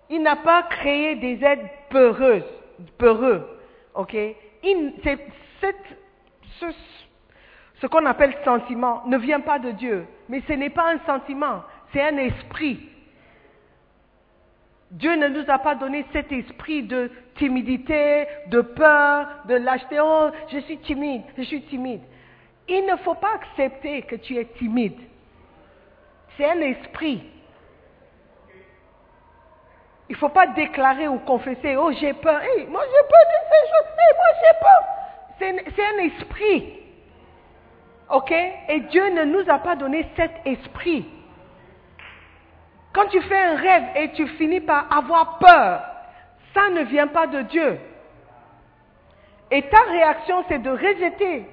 Il n'a pas créé des êtres peureuses, peureux. Ce, ce qu'on appelle sentiment ne vient pas de Dieu. Mais ce n'est pas un sentiment, c'est un esprit. Dieu ne nous a pas donné cet esprit de timidité, de peur, de lâcheté. Oh, je suis timide, je suis timide. Il ne faut pas accepter que tu es timide. C'est un esprit. Il ne faut pas déclarer ou confesser, oh j'ai peur, hey, moi j'ai peur de ces choses, hey, moi j'ai peur. C'est un esprit. OK? Et Dieu ne nous a pas donné cet esprit. Quand tu fais un rêve et tu finis par avoir peur, ça ne vient pas de Dieu. Et ta réaction, c'est de rejeter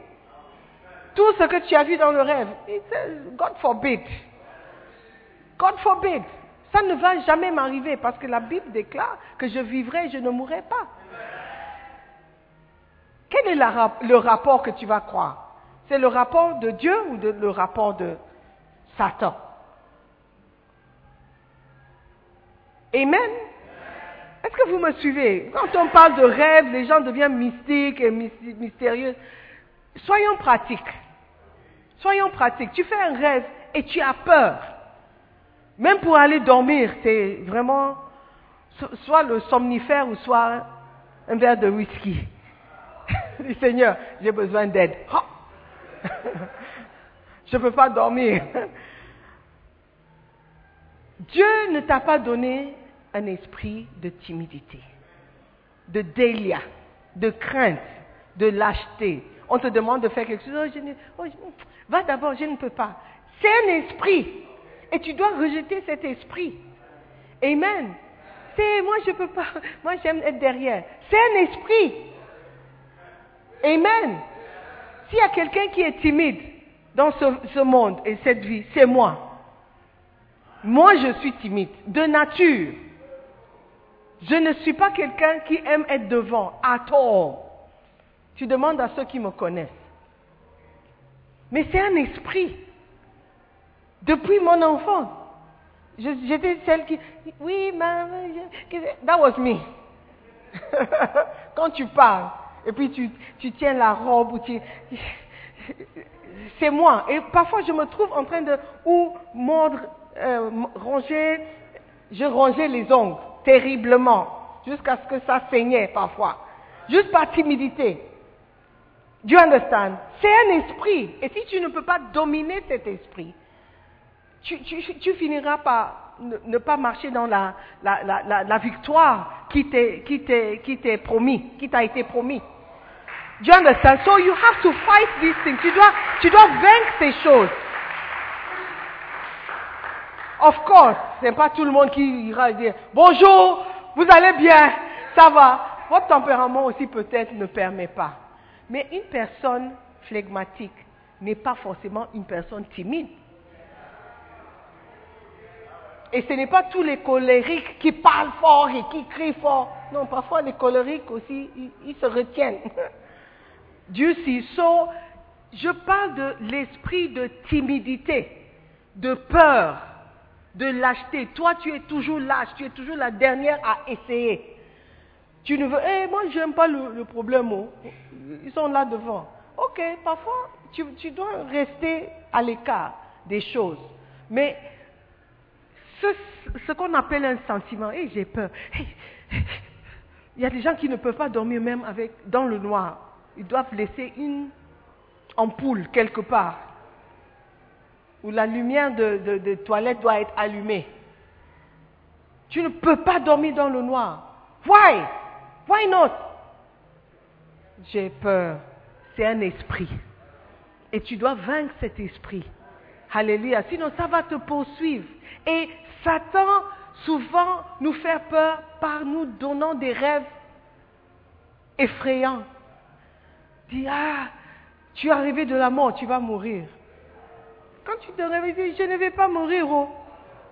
tout ce que tu as vu dans le rêve. God forbid. God forbid. Ça ne va jamais m'arriver parce que la Bible déclare que je vivrai et je ne mourrai pas. Quel est le rapport que tu vas croire? C'est le rapport de Dieu ou le rapport de Satan? Amen. Est-ce que vous me suivez? Quand on parle de rêve, les gens deviennent mystiques et mystérieux. Soyons pratiques. Soyons pratiques. Tu fais un rêve et tu as peur. Même pour aller dormir, c'est vraiment soit le somnifère ou soit un verre de whisky. Dis Seigneur, j'ai besoin d'aide. Je ne peux pas dormir. Dieu ne t'a pas donné un esprit de timidité, de délia, de crainte, de lâcheté. On te demande de faire quelque chose. Oh, oh, va d'abord, je ne peux pas. C'est un esprit. Et tu dois rejeter cet esprit. Amen. C'est moi, je ne peux pas. Moi, j'aime être derrière. C'est un esprit. Amen. S'il y a quelqu'un qui est timide dans ce, ce monde et cette vie, c'est moi. Moi, je suis timide, de nature. Je ne suis pas quelqu'un qui aime être devant, à tort. Tu demandes à ceux qui me connaissent. Mais c'est un esprit. Depuis mon enfance, j'étais celle qui, oui, maman, that was me. Quand tu parles, et puis tu, tu tiens la robe, ou tu, c'est moi. Et parfois, je me trouve en train de ou mordre, euh, ronger, je rongeais les ongles terriblement, jusqu'à ce que ça saignait parfois, juste par timidité. Do you understand? C'est un esprit. Et si tu ne peux pas dominer cet esprit, tu, finiras par ne, pas marcher dans la, victoire qui t'est promis, qui t'a été promis. Do you understand? So you have to fight these things. Tu dois vaincre ces choses. Of course, c'est pas tout le monde qui ira dire bonjour, vous allez bien, ça va. Votre tempérament aussi peut-être ne permet pas. Mais une personne flegmatique n'est pas forcément une personne timide. Et ce n'est pas tous les colériques qui parlent fort et qui crient fort. Non, parfois les colériques aussi, ils, se retiennent. Dieu sait. So, je parle de l'esprit de timidité, de peur, de lâcheté. Toi, tu es toujours lâche, tu es toujours la dernière à essayer. Tu ne veux, eh, moi, je n'aime pas le, problème. oh. Ils sont là devant. Ok, parfois, tu, dois rester à l'écart des choses. Mais ce, qu'on appelle un sentiment, et j'ai peur. Hey, il y a des gens qui ne peuvent pas dormir même dans le noir. Ils doivent laisser une ampoule quelque part où la lumière de, de, de toilette doit être allumée. Tu ne peux pas dormir dans le noir. Why? Why not? J'ai peur. C'est un esprit. Et tu dois vaincre cet esprit. Alléluia. Sinon, ça va te poursuivre. Et Satan, souvent, nous fait peur par nous donnant des rêves effrayants. Dis, ah, tu es arrivé de la mort, tu vas mourir. Quand tu te réveilles, je ne vais pas mourir. Oh.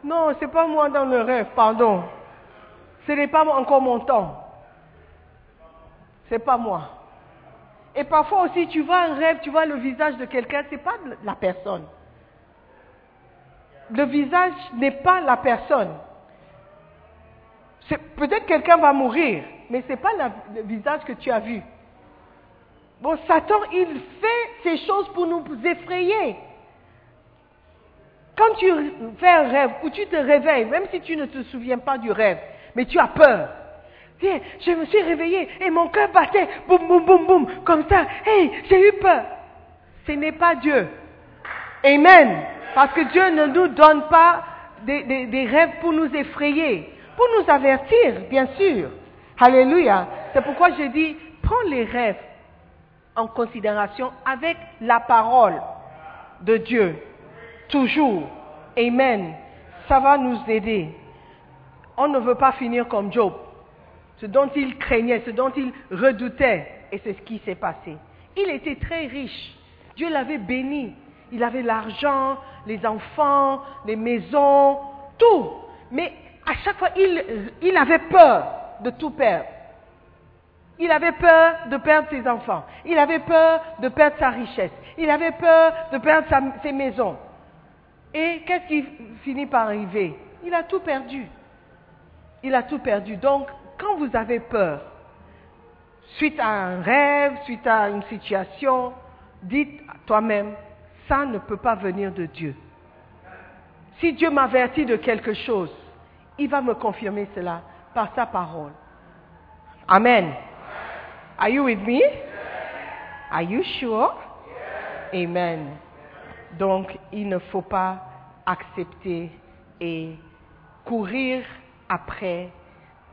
Non, c'est pas moi dans le rêve, pardon. Ce n'est pas encore mon temps. C'est pas moi. Et parfois aussi, tu vois un rêve, tu vois le visage de quelqu'un, c'est pas la personne. Le visage n'est pas la personne. Peut-être quelqu'un va mourir, mais ce n'est pas le visage que tu as vu. Bon, Satan, il fait ces choses pour nous effrayer. Quand tu fais un rêve ou tu te réveilles, même si tu ne te souviens pas du rêve, mais tu as peur. Tiens, je me suis réveillé et mon cœur battait, boum, boum, boum, boum, comme ça. Hey, j'ai eu peur. Ce n'est pas Dieu. Amen. Parce que Dieu ne nous donne pas des, des- des rêves pour nous effrayer, pour nous avertir, bien sûr. Alléluia. C'est pourquoi je dis, prends les rêves en considération avec la parole de Dieu. Toujours. Amen. Ça va nous aider. On ne veut pas finir comme Job. Ce dont il craignait, ce dont il redoutait, et c'est ce qui s'est passé. Il était très riche. Dieu l'avait béni. Il avait l'argent, les enfants, les maisons, tout. Mais à chaque fois, il, avait peur de tout perdre. Il avait peur de perdre ses enfants. Il avait peur de perdre sa richesse. Il avait peur de perdre ses maisons. Et qu'est-ce qui finit par arriver? Il a tout perdu. Il a tout perdu. Donc, quand vous avez peur, suite à un rêve, suite à une situation, dites toi-même, ça ne peut pas venir de Dieu. Si Dieu m'avertit de quelque chose, il va me confirmer cela par sa parole. Amen. Are you with me? Are you sure? Amen. Donc, il ne faut pas accepter et courir après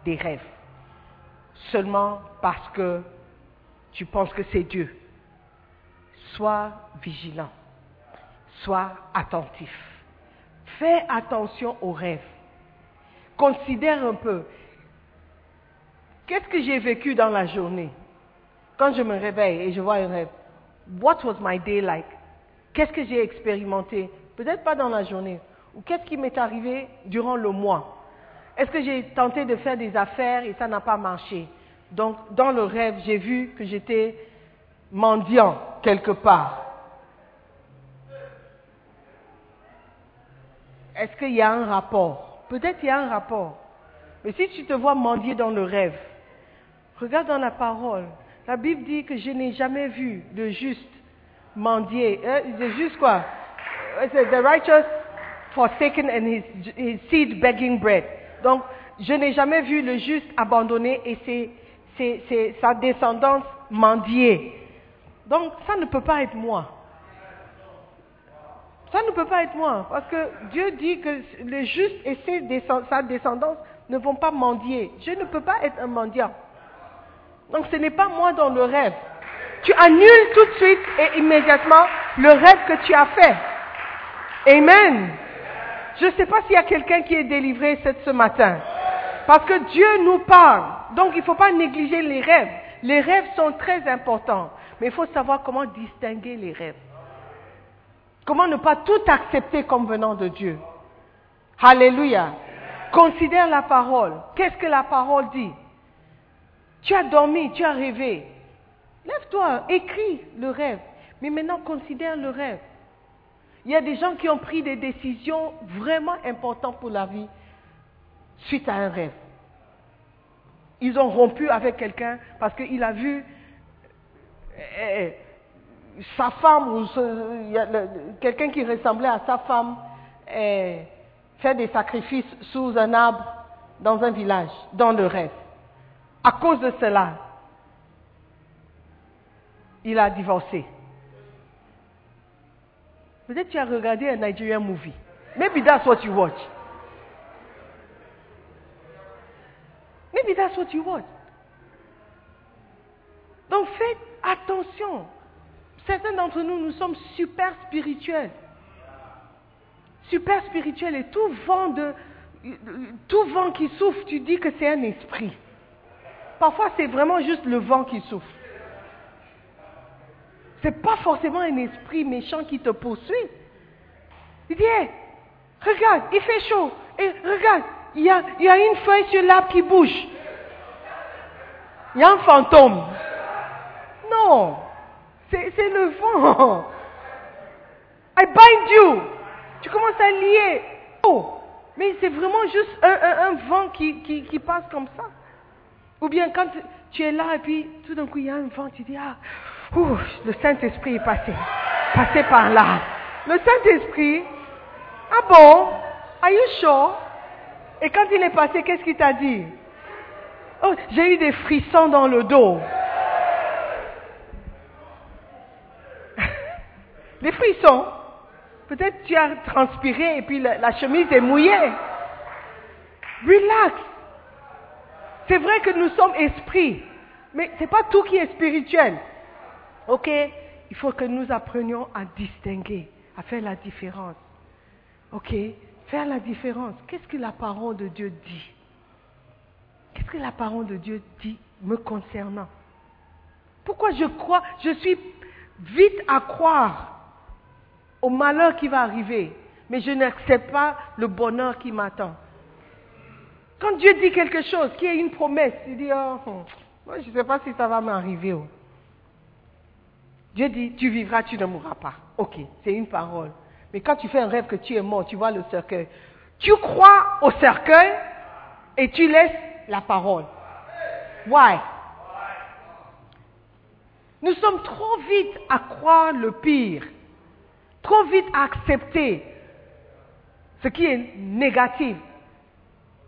des rêves seulement parce que tu penses que c'est Dieu. Sois vigilant, sois attentif. Fais attention aux rêves. Considère un peu, qu'est-ce que j'ai vécu dans la journée? Quand je me réveille et je vois un rêve, what was my day like? Qu'est-ce que j'ai expérimenté? Peut-être pas dans la journée. Ou qu'est-ce qui m'est arrivé durant le mois? Est-ce que j'ai tenté de faire des affaires et ça n'a pas marché? Donc, dans le rêve, j'ai vu que j'étais mendiant quelque part. Est-ce qu'il y a un rapport? Peut-être il y a un rapport. Mais si tu te vois mendier dans le rêve, regarde dans la parole. La Bible dit que je n'ai jamais vu le juste mendier. Euh, le juste quoi? C'est The righteous forsaken and his, his seed begging bread? Donc, je n'ai jamais vu le juste abandonné et sa descendance mendier. Donc, ça ne peut pas être moi. Ça ne peut pas être moi. Parce que Dieu dit que les justes et sa descendance ne vont pas mendier. Je ne peux pas être un mendiant. Donc, ce n'est pas moi dans le rêve. Tu annules tout de suite et immédiatement le rêve que tu as fait. Amen. Je ne sais pas s'il y a quelqu'un qui est délivré ce matin. Parce que Dieu nous parle. Donc il ne faut pas négliger les rêves. Les rêves sont très importants. Mais il faut savoir comment distinguer les rêves. Comment ne pas tout accepter comme venant de Dieu. Alléluia. Considère la parole. Qu'est-ce que la parole dit? Tu as dormi, tu as rêvé. Lève-toi, écris le rêve. Mais maintenant, considère le rêve. Il y a des gens qui ont pris des décisions vraiment importantes pour la vie suite à un rêve. Ils ont rompu avec quelqu'un parce qu'il a vu euh, sa femme ou quelqu'un qui ressemblait à sa femme euh, faire des sacrifices sous un arbre dans un village, dans le rêve. À cause de cela, il a divorcé. Peut-être tu as regardé un Nigerian movie. Maybe that's what you watch. Maybe that's what you watch. Donc faites attention. Certains d'entre nous, nous sommes super spirituels. Super spirituels et tout vent, de, tout vent qui souffle, tu dis que c'est un esprit. Parfois, c'est vraiment juste le vent qui souffle. C'est pas forcément un esprit méchant qui te poursuit. Il dit, regarde, il fait chaud. Et regarde, il y a, il y a une feuille sur l'arbre qui bouge. Il y a un fantôme. Non, c'est le vent. I bind you. Tu commences à lier. Oh, mais c'est vraiment juste un, un- un vent qui, qui, qui passe comme ça. Ou bien quand tu es là et puis tout d'un coup il y a un vent, tu dis, ah, ouh, le Saint-Esprit est passé. Passé par là. Le Saint-Esprit, ah bon, are you sure? Et quand il est passé, qu'est-ce qu'il t'a dit? Oh, j'ai eu des frissons dans le dos. des frissons. Peut-être tu as transpiré et puis la, la chemise est mouillée. Relax. C'est vrai que nous sommes esprits, mais ce n'est pas tout qui est spirituel. Ok Il faut que nous apprenions à distinguer, à faire la différence. Ok Faire la différence. Qu'est-ce que la parole de Dieu dit? Qu'est-ce que la parole de Dieu dit me concernant? Pourquoi je crois, je suis vite à croire au malheur qui va arriver, mais je n'accepte pas le bonheur qui m'attend? Quand Dieu dit quelque chose, qui est une promesse, il dit, oh, hum, moi je ne sais pas si ça va m'arriver. oh. Dieu dit, tu vivras, tu ne mourras pas. Ok, c'est une parole. Mais quand tu fais un rêve que tu es mort, tu vois le cercueil. Tu crois au cercueil et tu laisses la parole. Why? Nous sommes trop vite à croire le pire, trop vite à accepter ce qui est négatif.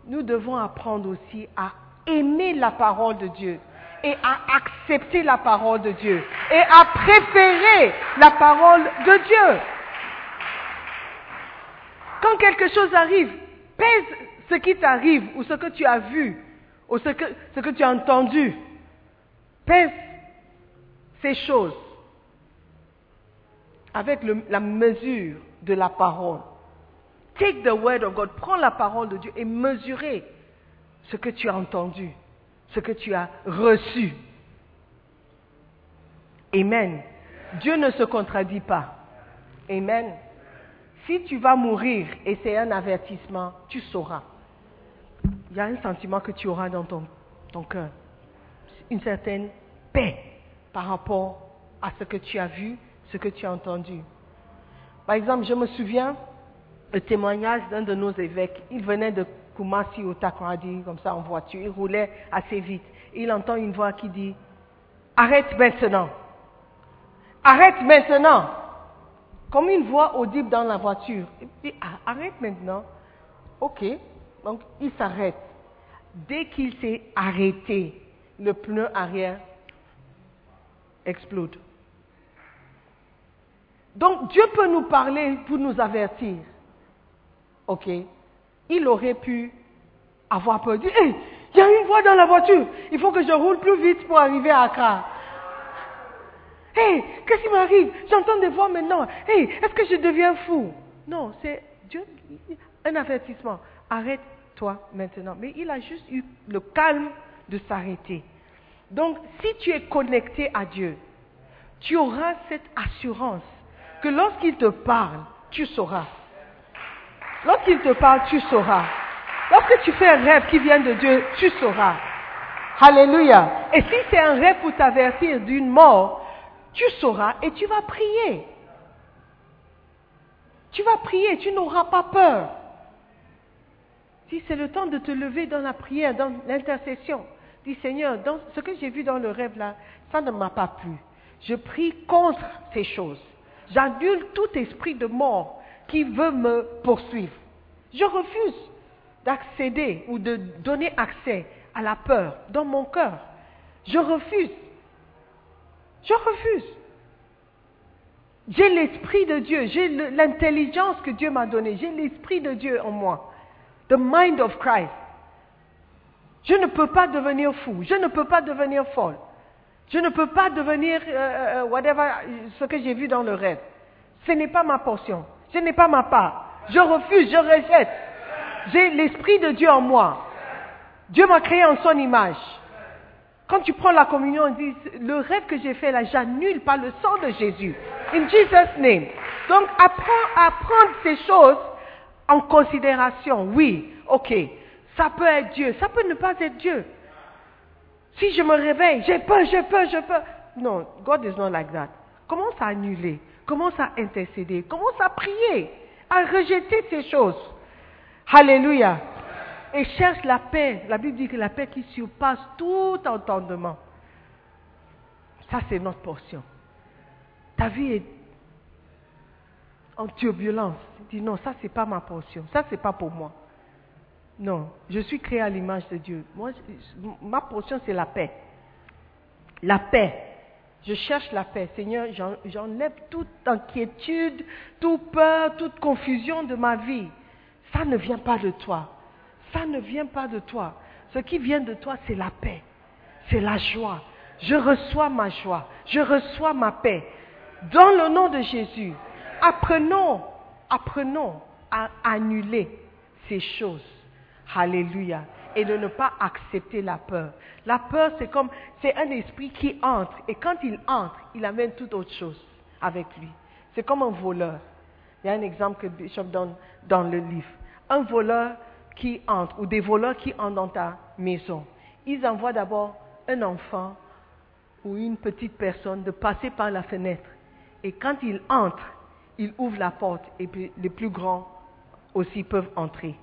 Nous devons apprendre aussi à aimer la parole de Dieu et à accepter la parole de Dieu et à préférer la parole de Dieu. Quand quelque chose arrive, pèse ce qui t'arrive ou ce que tu as vu ou ce que, tu as entendu. Pèse ces choses avec la mesure de la parole. Take the word of God, prends la parole de Dieu et mesurez ce que tu as entendu, ce que tu as reçu. Amen. Dieu ne se contradit pas. Amen. Si tu vas mourir et c'est un avertissement, tu sauras. Il y a un sentiment que tu auras dans ton, ton cœur. Une certaine paix par rapport à ce que tu as vu, ce que tu as entendu. Par exemple, je me souviens le témoignage d'un de nos évêques. Il venait de Kumasi au comme ça en voiture. Il roulait assez vite. Il entend une voix qui dit Arrête maintenant. Arrête maintenant. Comme une voix audible dans la voiture. Il dit Ah, Arrête maintenant. Ok. Donc il s'arrête. Dès qu'il s'est arrêté, le pneu arrière explose. Donc Dieu peut nous parler pour nous avertir. Ok Il aurait pu avoir peur. Dire, hey, il y a une voix dans la voiture. Il faut que je roule plus vite pour arriver à Accra. Hey, qu'est-ce qui m'arrive? J'entends des voix maintenant. Hey, est-ce que je deviens fou? Non, c'est Dieu, un avertissement. Arrête-toi maintenant. Mais il a juste eu le calme de s'arrêter. Donc, si tu es connecté à Dieu, tu auras cette assurance que lorsqu'il te parle, tu sauras. Lorsqu'il te parle, tu sauras. Lorsque tu fais un rêve qui vient de Dieu, tu sauras. Alléluia. Et si c'est un rêve pour t'avertir d'une mort, tu sauras et tu vas prier. Tu vas prier, tu n'auras pas peur. Si c'est le temps de te lever dans la prière, dans l'intercession, dis Seigneur, dans ce que j'ai vu dans le rêve là, ça ne m'a pas plu. Je prie contre ces choses. J'annule tout esprit de mort qui veut me poursuivre. Je refuse d'accéder ou de donner accès à la peur dans mon cœur. Je refuse. Je refuse. J'ai l'esprit de Dieu, j'ai l'intelligence que Dieu m'a donnée, j'ai l'esprit de Dieu en moi. The mind of Christ. Je ne peux pas devenir fou, je ne peux pas devenir folle. Je ne peux pas devenir euh, euh, whatever, ce que j'ai vu dans le rêve. Ce n'est pas ma portion. Ce n'est pas ma part. Je refuse, je rejette. J'ai l'Esprit de Dieu en moi. Dieu m'a créé en son image. Quand tu prends la communion, on dit, le rêve que j'ai fait là, j'annule par le sang de Jésus. In Jesus' name. Donc, apprends à prendre ces choses en considération. Oui, ok. Ça peut être Dieu, ça peut ne pas être Dieu. Si je me réveille, j'ai peur, j'ai peur, j'ai peur. Non, God is not like that. Commence à annuler, commence à intercéder, commence à prier, à rejeter ces choses. Alléluia. Et cherche la paix. La Bible dit que la paix qui surpasse tout entendement. Ça, c'est notre portion. Ta vie est en turbulence. Dis non, ça, c'est pas ma portion. Ça, c'est pas pour moi. Non, je suis créé à l'image de Dieu. Ma portion, c'est la paix. La paix. Je cherche la paix. Seigneur, j'enlève toute inquiétude, toute peur, toute confusion de ma vie. Ça ne vient pas de toi. Ça ne vient pas de toi. Ce qui vient de toi, c'est la paix. C'est la joie. Je reçois ma joie. Je reçois ma paix. Dans le nom de Jésus, apprenons, apprenons à annuler ces choses Alléluia. Et de ne pas accepter la peur. La peur, c'est comme, c'est un esprit qui entre. Et quand il entre, il amène toute autre chose avec lui. C'est comme un voleur. Il y a un exemple que Bishop donne dans le livre. Un voleur qui entre, ou des voleurs qui entrent dans ta maison. Ils envoient d'abord un enfant ou une petite personne de passer par la fenêtre. Et quand il entre, il ouvre la porte et les plus grands aussi peuvent entrer.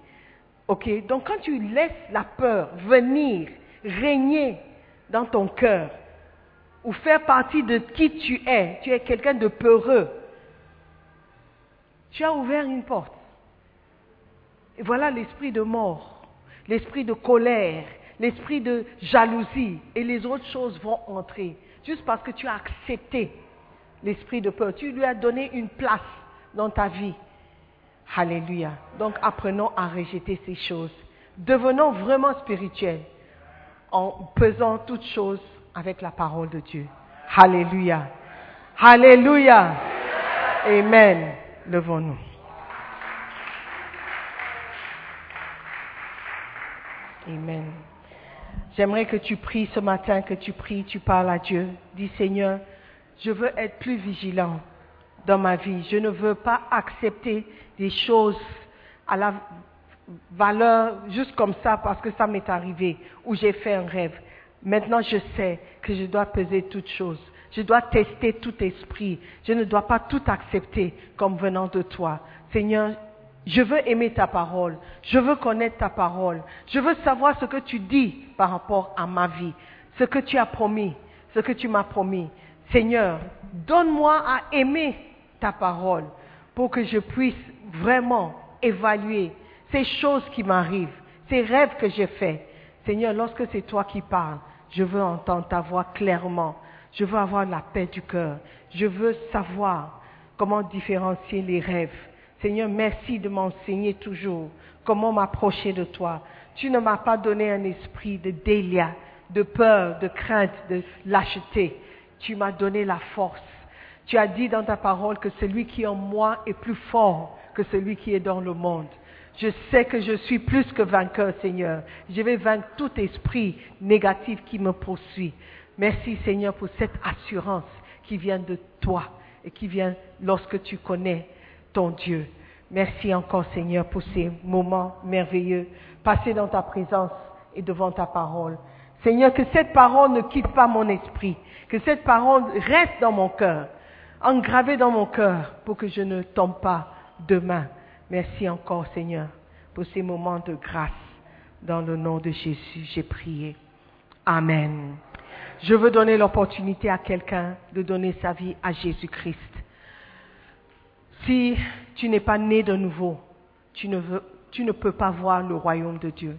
Donc quand tu laisses la peur venir, régner dans ton cœur, ou faire partie de qui tu es, tu es quelqu'un de peureux, tu as ouvert une porte. Et voilà l'esprit de mort, l'esprit de colère, l'esprit de jalousie, et les autres choses vont entrer, juste parce que tu as accepté l'esprit de peur. Tu lui as donné une place dans ta vie. Alléluia. Donc apprenons à rejeter ces choses. Devenons vraiment spirituels en pesant toutes choses avec la parole de Dieu. Alléluia. Alléluia. Amen. Levons-nous. Amen. J'aimerais que tu pries ce matin, que tu pries, tu parles à Dieu. Dis Seigneur, je veux être plus vigilant dans ma vie. Je ne veux pas accepter des choses à la valeur juste comme ça parce que ça m'est arrivé ou j'ai fait un rêve. Maintenant, je sais que je dois peser toutes choses. Je dois tester tout esprit. Je ne dois pas tout accepter comme venant de toi. Seigneur, je veux aimer ta parole. Je veux connaître ta parole. Je veux savoir ce que tu dis par rapport à ma vie. Ce que tu as promis. Ce que tu m'as promis. Seigneur, donne-moi à aimer ta parole pour que je puisse vraiment évaluer ces choses qui m'arrivent, ces rêves que j'ai faits. Seigneur, lorsque c'est toi qui parles, je veux entendre ta voix clairement. Je veux avoir la paix du cœur. Je veux savoir comment différencier les rêves. Seigneur, merci de m'enseigner toujours comment m'approcher de toi. Tu ne m'as pas donné un esprit de délia, de peur, de crainte, de lâcheté. Tu m'as donné la force. Tu as dit dans ta parole que celui qui est en moi est plus fort que celui qui est dans le monde. Je sais que je suis plus que vainqueur, Seigneur. Je vais vaincre tout esprit négatif qui me poursuit. Merci, Seigneur, pour cette assurance qui vient de toi et qui vient lorsque tu connais ton Dieu. Merci encore, Seigneur, pour ces moments merveilleux passés dans ta présence et devant ta parole. Seigneur, que cette parole ne quitte pas mon esprit, que cette parole reste dans mon cœur, engravée dans mon cœur, pour que je ne tombe pas demain. Merci encore, Seigneur, pour ces moments de grâce. Dans le nom de Jésus, j'ai prié. Amen. Je veux donner l'opportunité à quelqu'un de donner sa vie à Jésus-Christ. Si tu n'es pas né de nouveau, tu ne, tu ne peux pas voir le royaume de Dieu.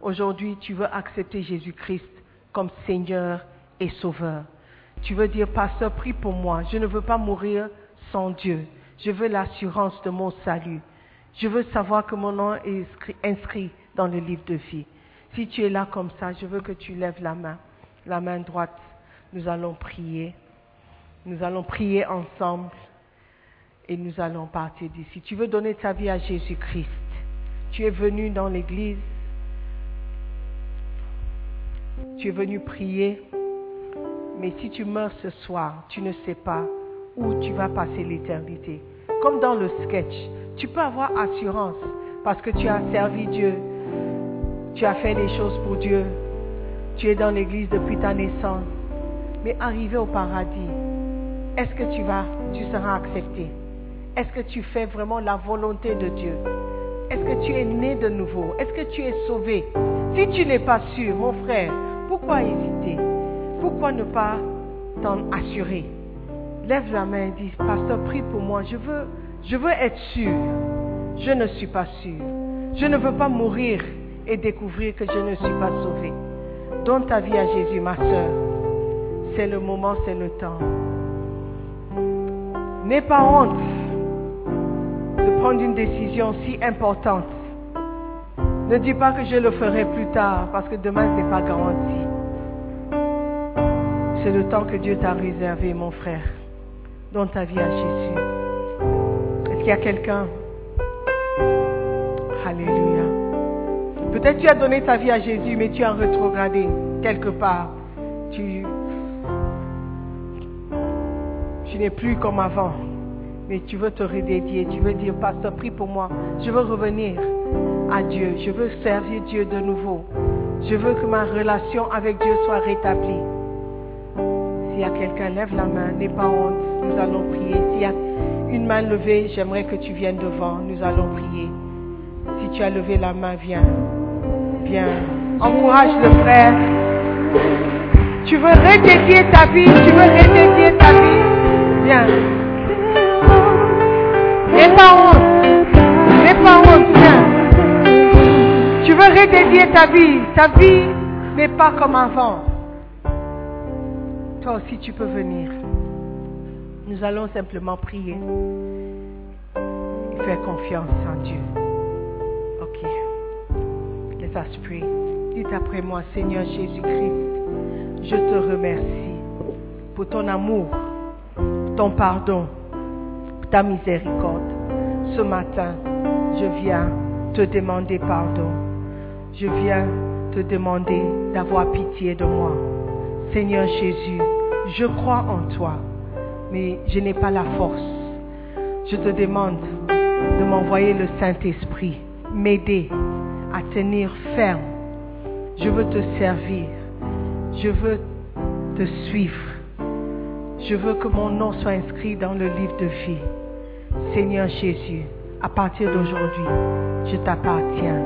Aujourd'hui, tu veux accepter Jésus-Christ comme Seigneur et Sauveur. Tu veux dire, Pasteur, prie pour moi. Je ne veux pas mourir sans Dieu. Je veux l'assurance de mon salut. Je veux savoir que mon nom est inscrit dans le livre de vie. Si tu es là comme ça, je veux que tu lèves la main, la main droite. Nous allons prier. Nous allons prier ensemble et nous allons partir d'ici. Tu veux donner ta vie à Jésus-Christ. Tu es venu dans l'église. Tu es venu prier. Mais si tu meurs ce soir, tu ne sais pas où tu vas passer l'éternité. Comme dans le sketch, tu peux avoir assurance parce que tu as servi Dieu. Tu as fait des choses pour Dieu. Tu es dans l'église depuis ta naissance. Mais arrivé au paradis, est-ce que tu vas, tu seras accepté? Est-ce que tu fais vraiment la volonté de Dieu? Est-ce que tu es né de nouveau? Est-ce que tu es sauvé? Si tu n'es pas sûr, mon frère, pourquoi hésiter? Pourquoi ne pas t'en assurer? Lève la main et dis, pasteur, prie pour moi. Je veux, être sûr. Je ne suis pas sûr. Je ne veux pas mourir et découvrir que je ne suis pas sauvé. Donne ta vie à Jésus, ma soeur. C'est le moment, c'est le temps. N'aie pas honte de prendre une décision si importante. Ne dis pas que je le ferai plus tard parce que demain n'est pas garanti. C'est le temps que Dieu t'a réservé, mon frère. Donne ta vie à Jésus. Est-ce qu'il y a quelqu'un? Alléluia. Peut-être tu as donné ta vie à Jésus, mais tu as rétrogradé quelque part. Tu, tu n'es plus comme avant mais tu veux te redédier, tu veux dire, pasteur, prie pour moi. Je veux revenir à Dieu, je veux servir Dieu de nouveau. Je veux que ma relation avec Dieu soit rétablie. S'il y a quelqu'un, lève la main, n'aie pas honte, nous allons prier. S'il y a une main levée, j'aimerais que tu viennes devant, nous allons prier. Si tu as levé la main, viens. Viens. Encourage le frère. Tu veux redédier ta vie, tu veux redédier ta vie. Viens. N'aie pas honte. N'aie pas honte, viens. Tu veux redédier ta vie. Ta vie n'est pas comme avant. Toi aussi, tu peux venir. Nous allons simplement prier et faire confiance en Dieu. Ok. Let us. Dites après moi, Seigneur Jésus-Christ, je te remercie pour ton amour, ton pardon, ta miséricorde. Ce matin, je viens te demander pardon. Je viens te demander d'avoir pitié de moi. Seigneur Jésus, je crois en toi, mais je n'ai pas la force. Je te demande de m'envoyer le Saint-Esprit, m'aider à tenir ferme. Je veux te servir. Je veux te suivre. Je veux que mon nom soit inscrit dans le livre de vie. Seigneur Jésus, à partir d'aujourd'hui, je t'appartiens.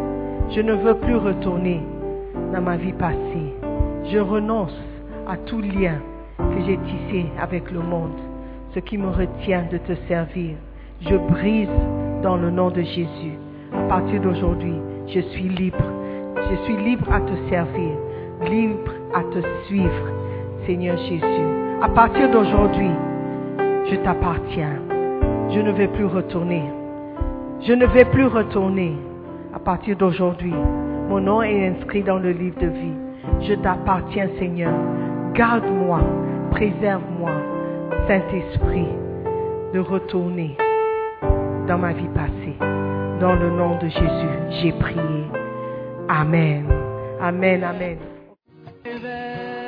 Je ne veux plus retourner dans ma vie passée. Je renonce à tout lien que j'ai tissé avec le monde, ce qui me retient de te servir. Je brise dans le nom de Jésus. À partir d'aujourd'hui, je suis libre. Je suis libre à te servir, libre à te suivre, Seigneur Jésus. À partir d'aujourd'hui, je t'appartiens. Je ne vais plus retourner. Je ne vais plus retourner. À partir d'aujourd'hui, mon nom est inscrit dans le livre de vie. Je t'appartiens, Seigneur. Garde-moi, préserve-moi, Saint-Esprit, de retourner dans ma vie passée. Dans le nom de Jésus, j'ai prié. Amen. Amen, amen.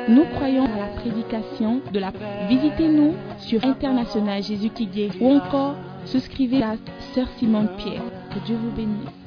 Nous croyons à la prédication de la... Visitez-nous sur International Jésus qui ou encore souscrivez à Sœur Simone Pierre. Que Dieu vous bénisse.